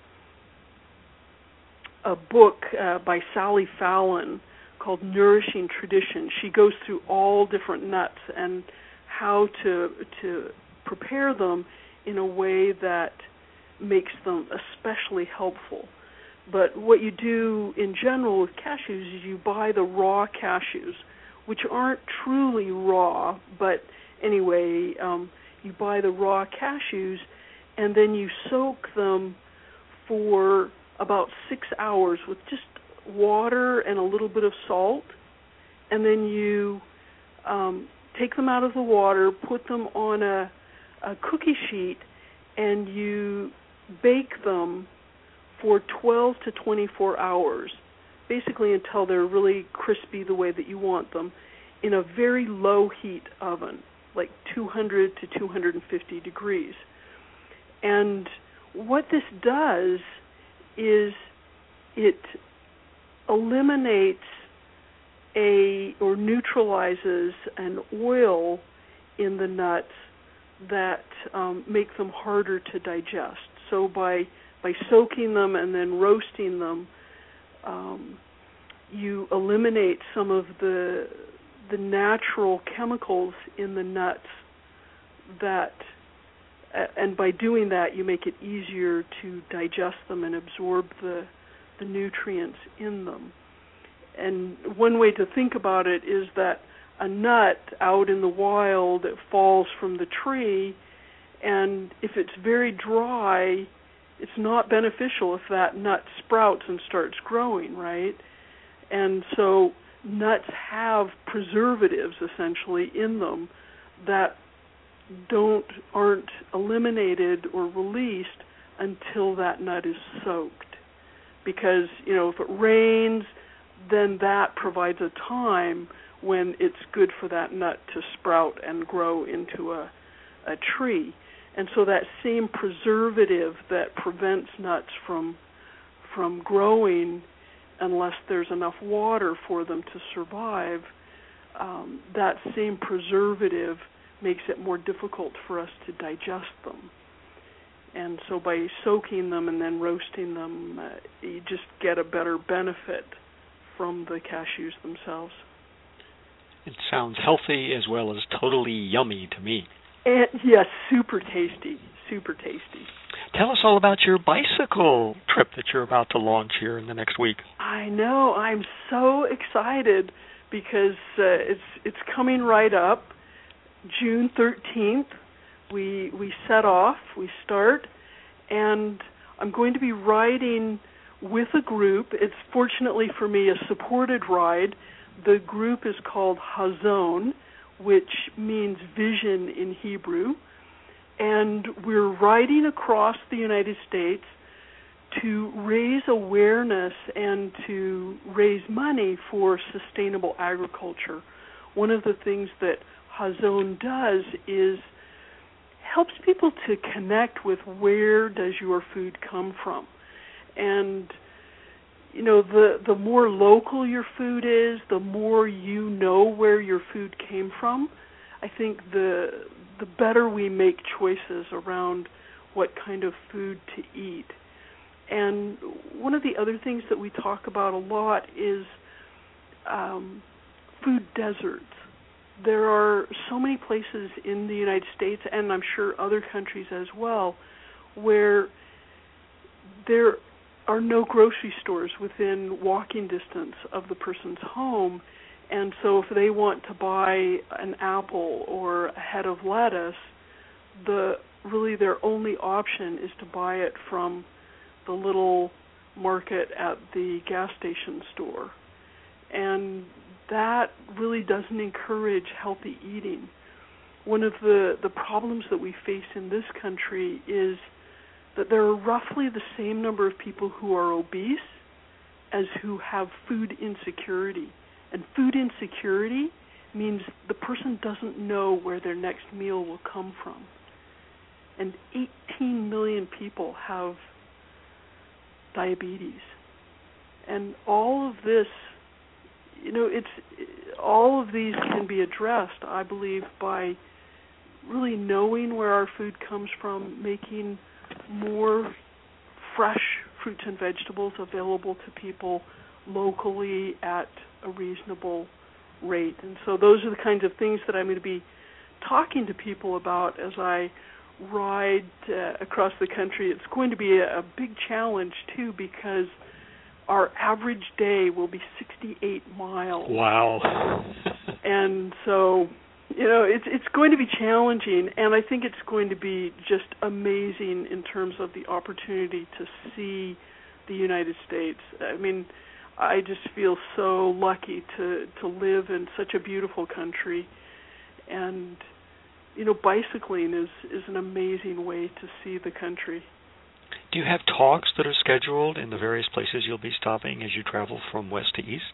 a book uh, by Sally Fallon called Nourishing Tradition, she goes through all different nuts and how to to prepare them in a way that makes them especially helpful. But what you do in general with cashews is you buy the raw cashews, which aren't truly raw, but anyway, um, you buy the raw cashews and then you soak them for about six hours with just water and a little bit of salt, and then you um, take them out of the water, put them on a, a cookie sheet, and you bake them for 12 to 24 hours, basically until they're really crispy the way that you want them, in a very low heat oven, like 200 to 250 degrees. And what this does is it eliminates a or neutralizes an oil in the nuts that um, make them harder to digest. So by by soaking them and then roasting them, um, you eliminate some of the the natural chemicals in the nuts that and by doing that you make it easier to digest them and absorb the the nutrients in them. And one way to think about it is that a nut out in the wild it falls from the tree and if it's very dry it's not beneficial if that nut sprouts and starts growing right and so nuts have preservatives essentially in them that don't aren't eliminated or released until that nut is soaked because you know if it rains then that provides a time when it's good for that nut to sprout and grow into a a tree. And so that same preservative that prevents nuts from from growing unless there's enough water for them to survive, um, that same preservative makes it more difficult for us to digest them. And so by soaking them and then roasting them, uh, you just get a better benefit from the cashews themselves. It sounds healthy as well as totally yummy to me. And yes, super tasty, super tasty. Tell us all about your bicycle trip that you're about to launch here in the next week. I know. I'm so excited because uh, it's it's coming right up. June 13th, we we set off, we start, and I'm going to be riding with a group. It's fortunately for me a supported ride. The group is called Hazon, which means vision in Hebrew. And we're riding across the United States to raise awareness and to raise money for sustainable agriculture. One of the things that Hazon does is helps people to connect with where does your food come from. And you know, the the more local your food is, the more you know where your food came from. I think the the better we make choices around what kind of food to eat. And one of the other things that we talk about a lot is um, food deserts. There are so many places in the United States, and I'm sure other countries as well, where there are no grocery stores within walking distance of the person's home. And so if they want to buy an apple or a head of lettuce, the really their only option is to buy it from the little market at the gas station store. And that really doesn't encourage healthy eating. One of the, the problems that we face in this country is that there are roughly the same number of people who are obese as who have food insecurity. And food insecurity means the person doesn't know where their next meal will come from. And 18 million people have diabetes. And all of this, you know, it's all of these can be addressed, I believe, by really knowing where our food comes from, making more fresh fruits and vegetables available to people locally at a reasonable rate. And so those are the kinds of things that I'm going to be talking to people about as I ride uh, across the country. It's going to be a, a big challenge too because our average day will be 68 miles. Wow. and so, you know, it's it's going to be challenging and I think it's going to be just amazing in terms of the opportunity to see the United States. I mean, I just feel so lucky to to live in such a beautiful country and you know, bicycling is is an amazing way to see the country. Do you have talks that are scheduled in the various places you'll be stopping as you travel from west to east?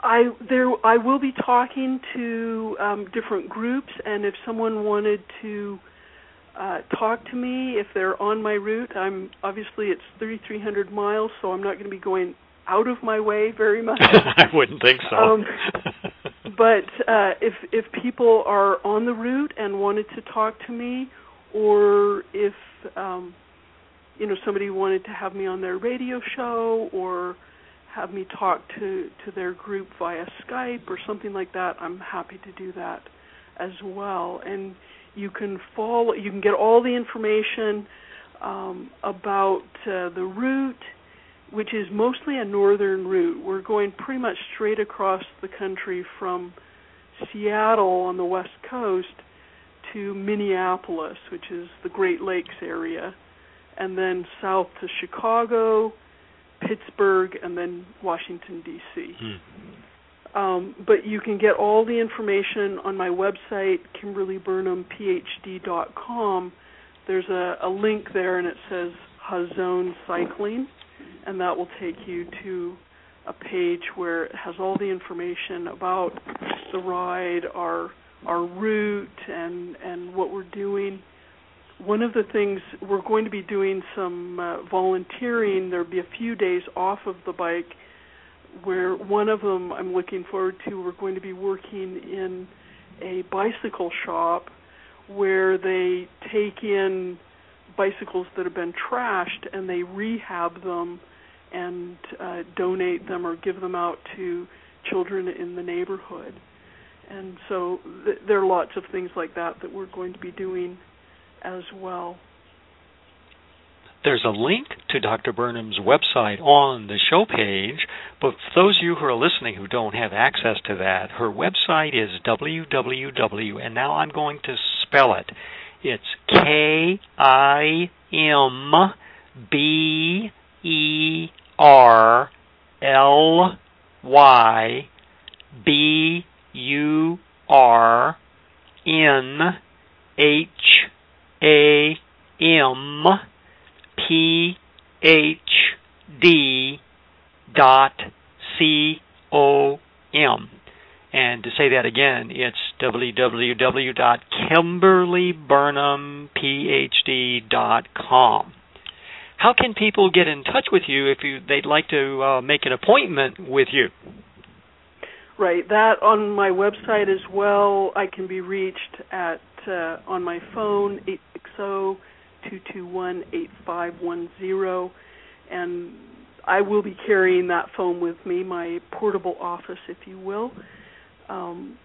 I there I will be talking to um, different groups, and if someone wanted to uh, talk to me, if they're on my route, I'm obviously it's 3,300 miles, so I'm not going to be going out of my way very much. I wouldn't think so. Um, but uh, if if people are on the route and wanted to talk to me, or if um, you know somebody wanted to have me on their radio show or have me talk to to their group via Skype or something like that, I'm happy to do that as well. And you can follow, you can get all the information um, about uh, the route which is mostly a northern route. We're going pretty much straight across the country from Seattle on the west coast to Minneapolis, which is the Great Lakes area, and then south to Chicago, Pittsburgh, and then Washington, D.C. Hmm. Um, but you can get all the information on my website, KimberlyBurnhamPhD.com. There's a, a link there, and it says Hazon Cycling and that will take you to a page where it has all the information about the ride, our our route, and and what we're doing. One of the things we're going to be doing some uh, volunteering. There'll be a few days off of the bike, where one of them I'm looking forward to. We're going to be working in a bicycle shop where they take in bicycles that have been trashed and they rehab them and uh, donate them or give them out to children in the neighborhood. And so th- there are lots of things like that that we're going to be doing as well. There's a link to Dr. Burnham's website on the show page, but for those of you who are listening who don't have access to that, her website is www, and now I'm going to spell it. It's K I M B E R L Y B U R N H A M P H D dot C O M. And to say that again, it's www.kimberlyburnhamphd.com. How can people get in touch with you if you, they'd like to uh, make an appointment with you? Right, that on my website as well. I can be reached at uh, on my phone eight six zero two two one eight five one zero, and I will be carrying that phone with me, my portable office, if you will. Um,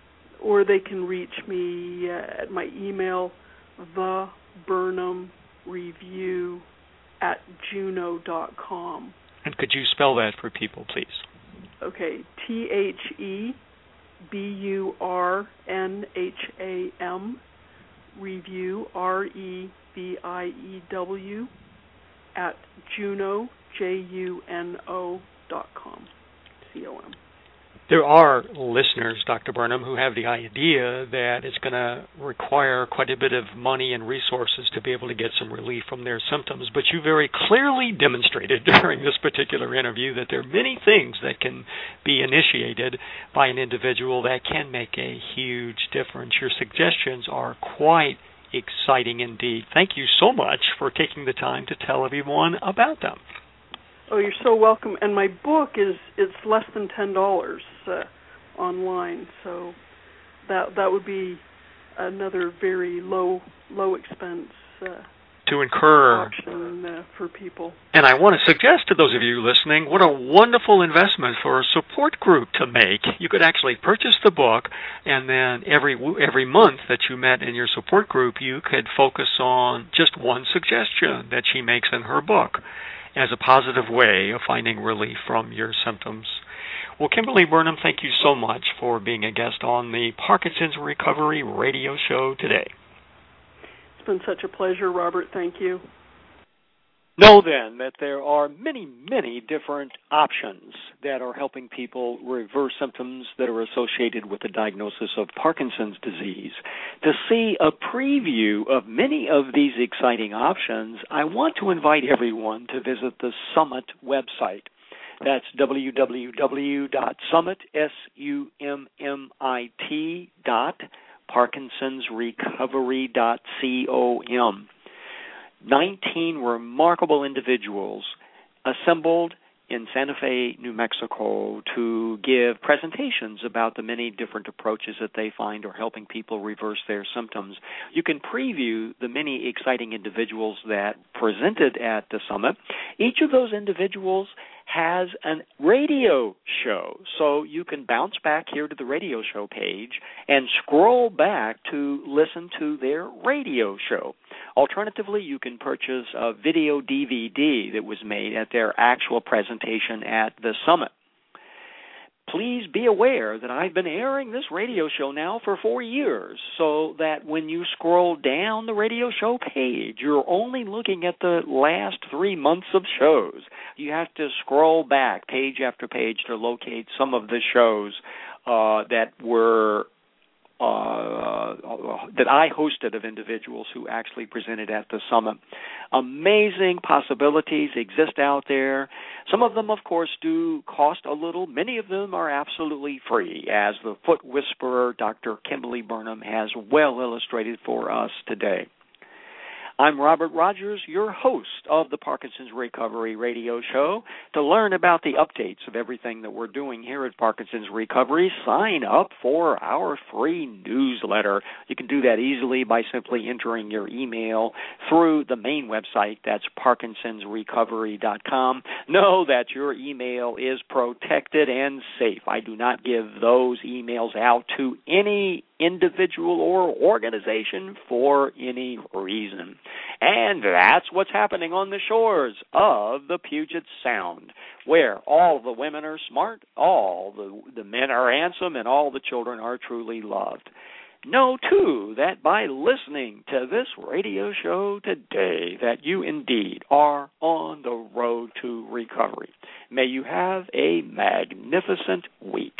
or they can reach me uh, at my email, the Burnham Review at juno.com. And could you spell that for people, please? Okay, T H E B U R N H A M review R E V I E W at Juno J U N O dot com C O M. There are listeners, Dr. Burnham, who have the idea that it's going to require quite a bit of money and resources to be able to get some relief from their symptoms. But you very clearly demonstrated during this particular interview that there are many things that can be initiated by an individual that can make a huge difference. Your suggestions are quite exciting indeed. Thank you so much for taking the time to tell everyone about them. Oh, you're so welcome. And my book is it's less than ten dollars uh, online, so that that would be another very low low expense uh, to incur option uh, for people. And I want to suggest to those of you listening what a wonderful investment for a support group to make. You could actually purchase the book, and then every every month that you met in your support group, you could focus on just one suggestion that she makes in her book as a positive way of finding relief from your symptoms. Well, Kimberly Burnham, thank you so much for being a guest on the Parkinson's Recovery Radio Show today. It's been such a pleasure, Robert. Thank you. Know then that there are many, many different options that are helping people reverse symptoms that are associated with the diagnosis of Parkinson's disease. To see a preview of many of these exciting options, I want to invite everyone to visit the Summit website. That's www.summit, S-U-M-M-I-T dot parkinsonsrecovery.com. 19 remarkable individuals assembled in Santa Fe, New Mexico, to give presentations about the many different approaches that they find are helping people reverse their symptoms. You can preview the many exciting individuals that presented at the summit. Each of those individuals has a radio show. So you can bounce back here to the radio show page and scroll back to listen to their radio show. Alternatively, you can purchase a video DVD that was made at their actual presentation at the summit please be aware that I've been airing this radio show now for four years, so that when you scroll down the radio show page, you're only looking at the last three months of shows. You have to scroll back page after page to locate some of the shows uh, that were uh, that I hosted of individuals who actually presented at the summit. Amazing possibilities exist out there. Some of them, of course, do cost a little. Many of them are absolutely free, as the foot whisperer Dr. Kimberly Burnham has well illustrated for us today. I'm Robert Rogers, your host of the Parkinson's Recovery Radio Show. To learn about the updates of everything that we're doing here at Parkinson's Recovery, sign up for our free newsletter. You can do that easily by simply entering your email through the main website. That's parkinsonsrecovery.com. Know that your email is protected and safe. I do not give those emails out to any individual or organization for any reason. And that's what's happening on the shores of the Puget Sound, where all the women are smart, all the, the men are handsome, and all the children are truly loved. Know too that by listening to this radio show today that you indeed are on the road to recovery. May you have a magnificent week.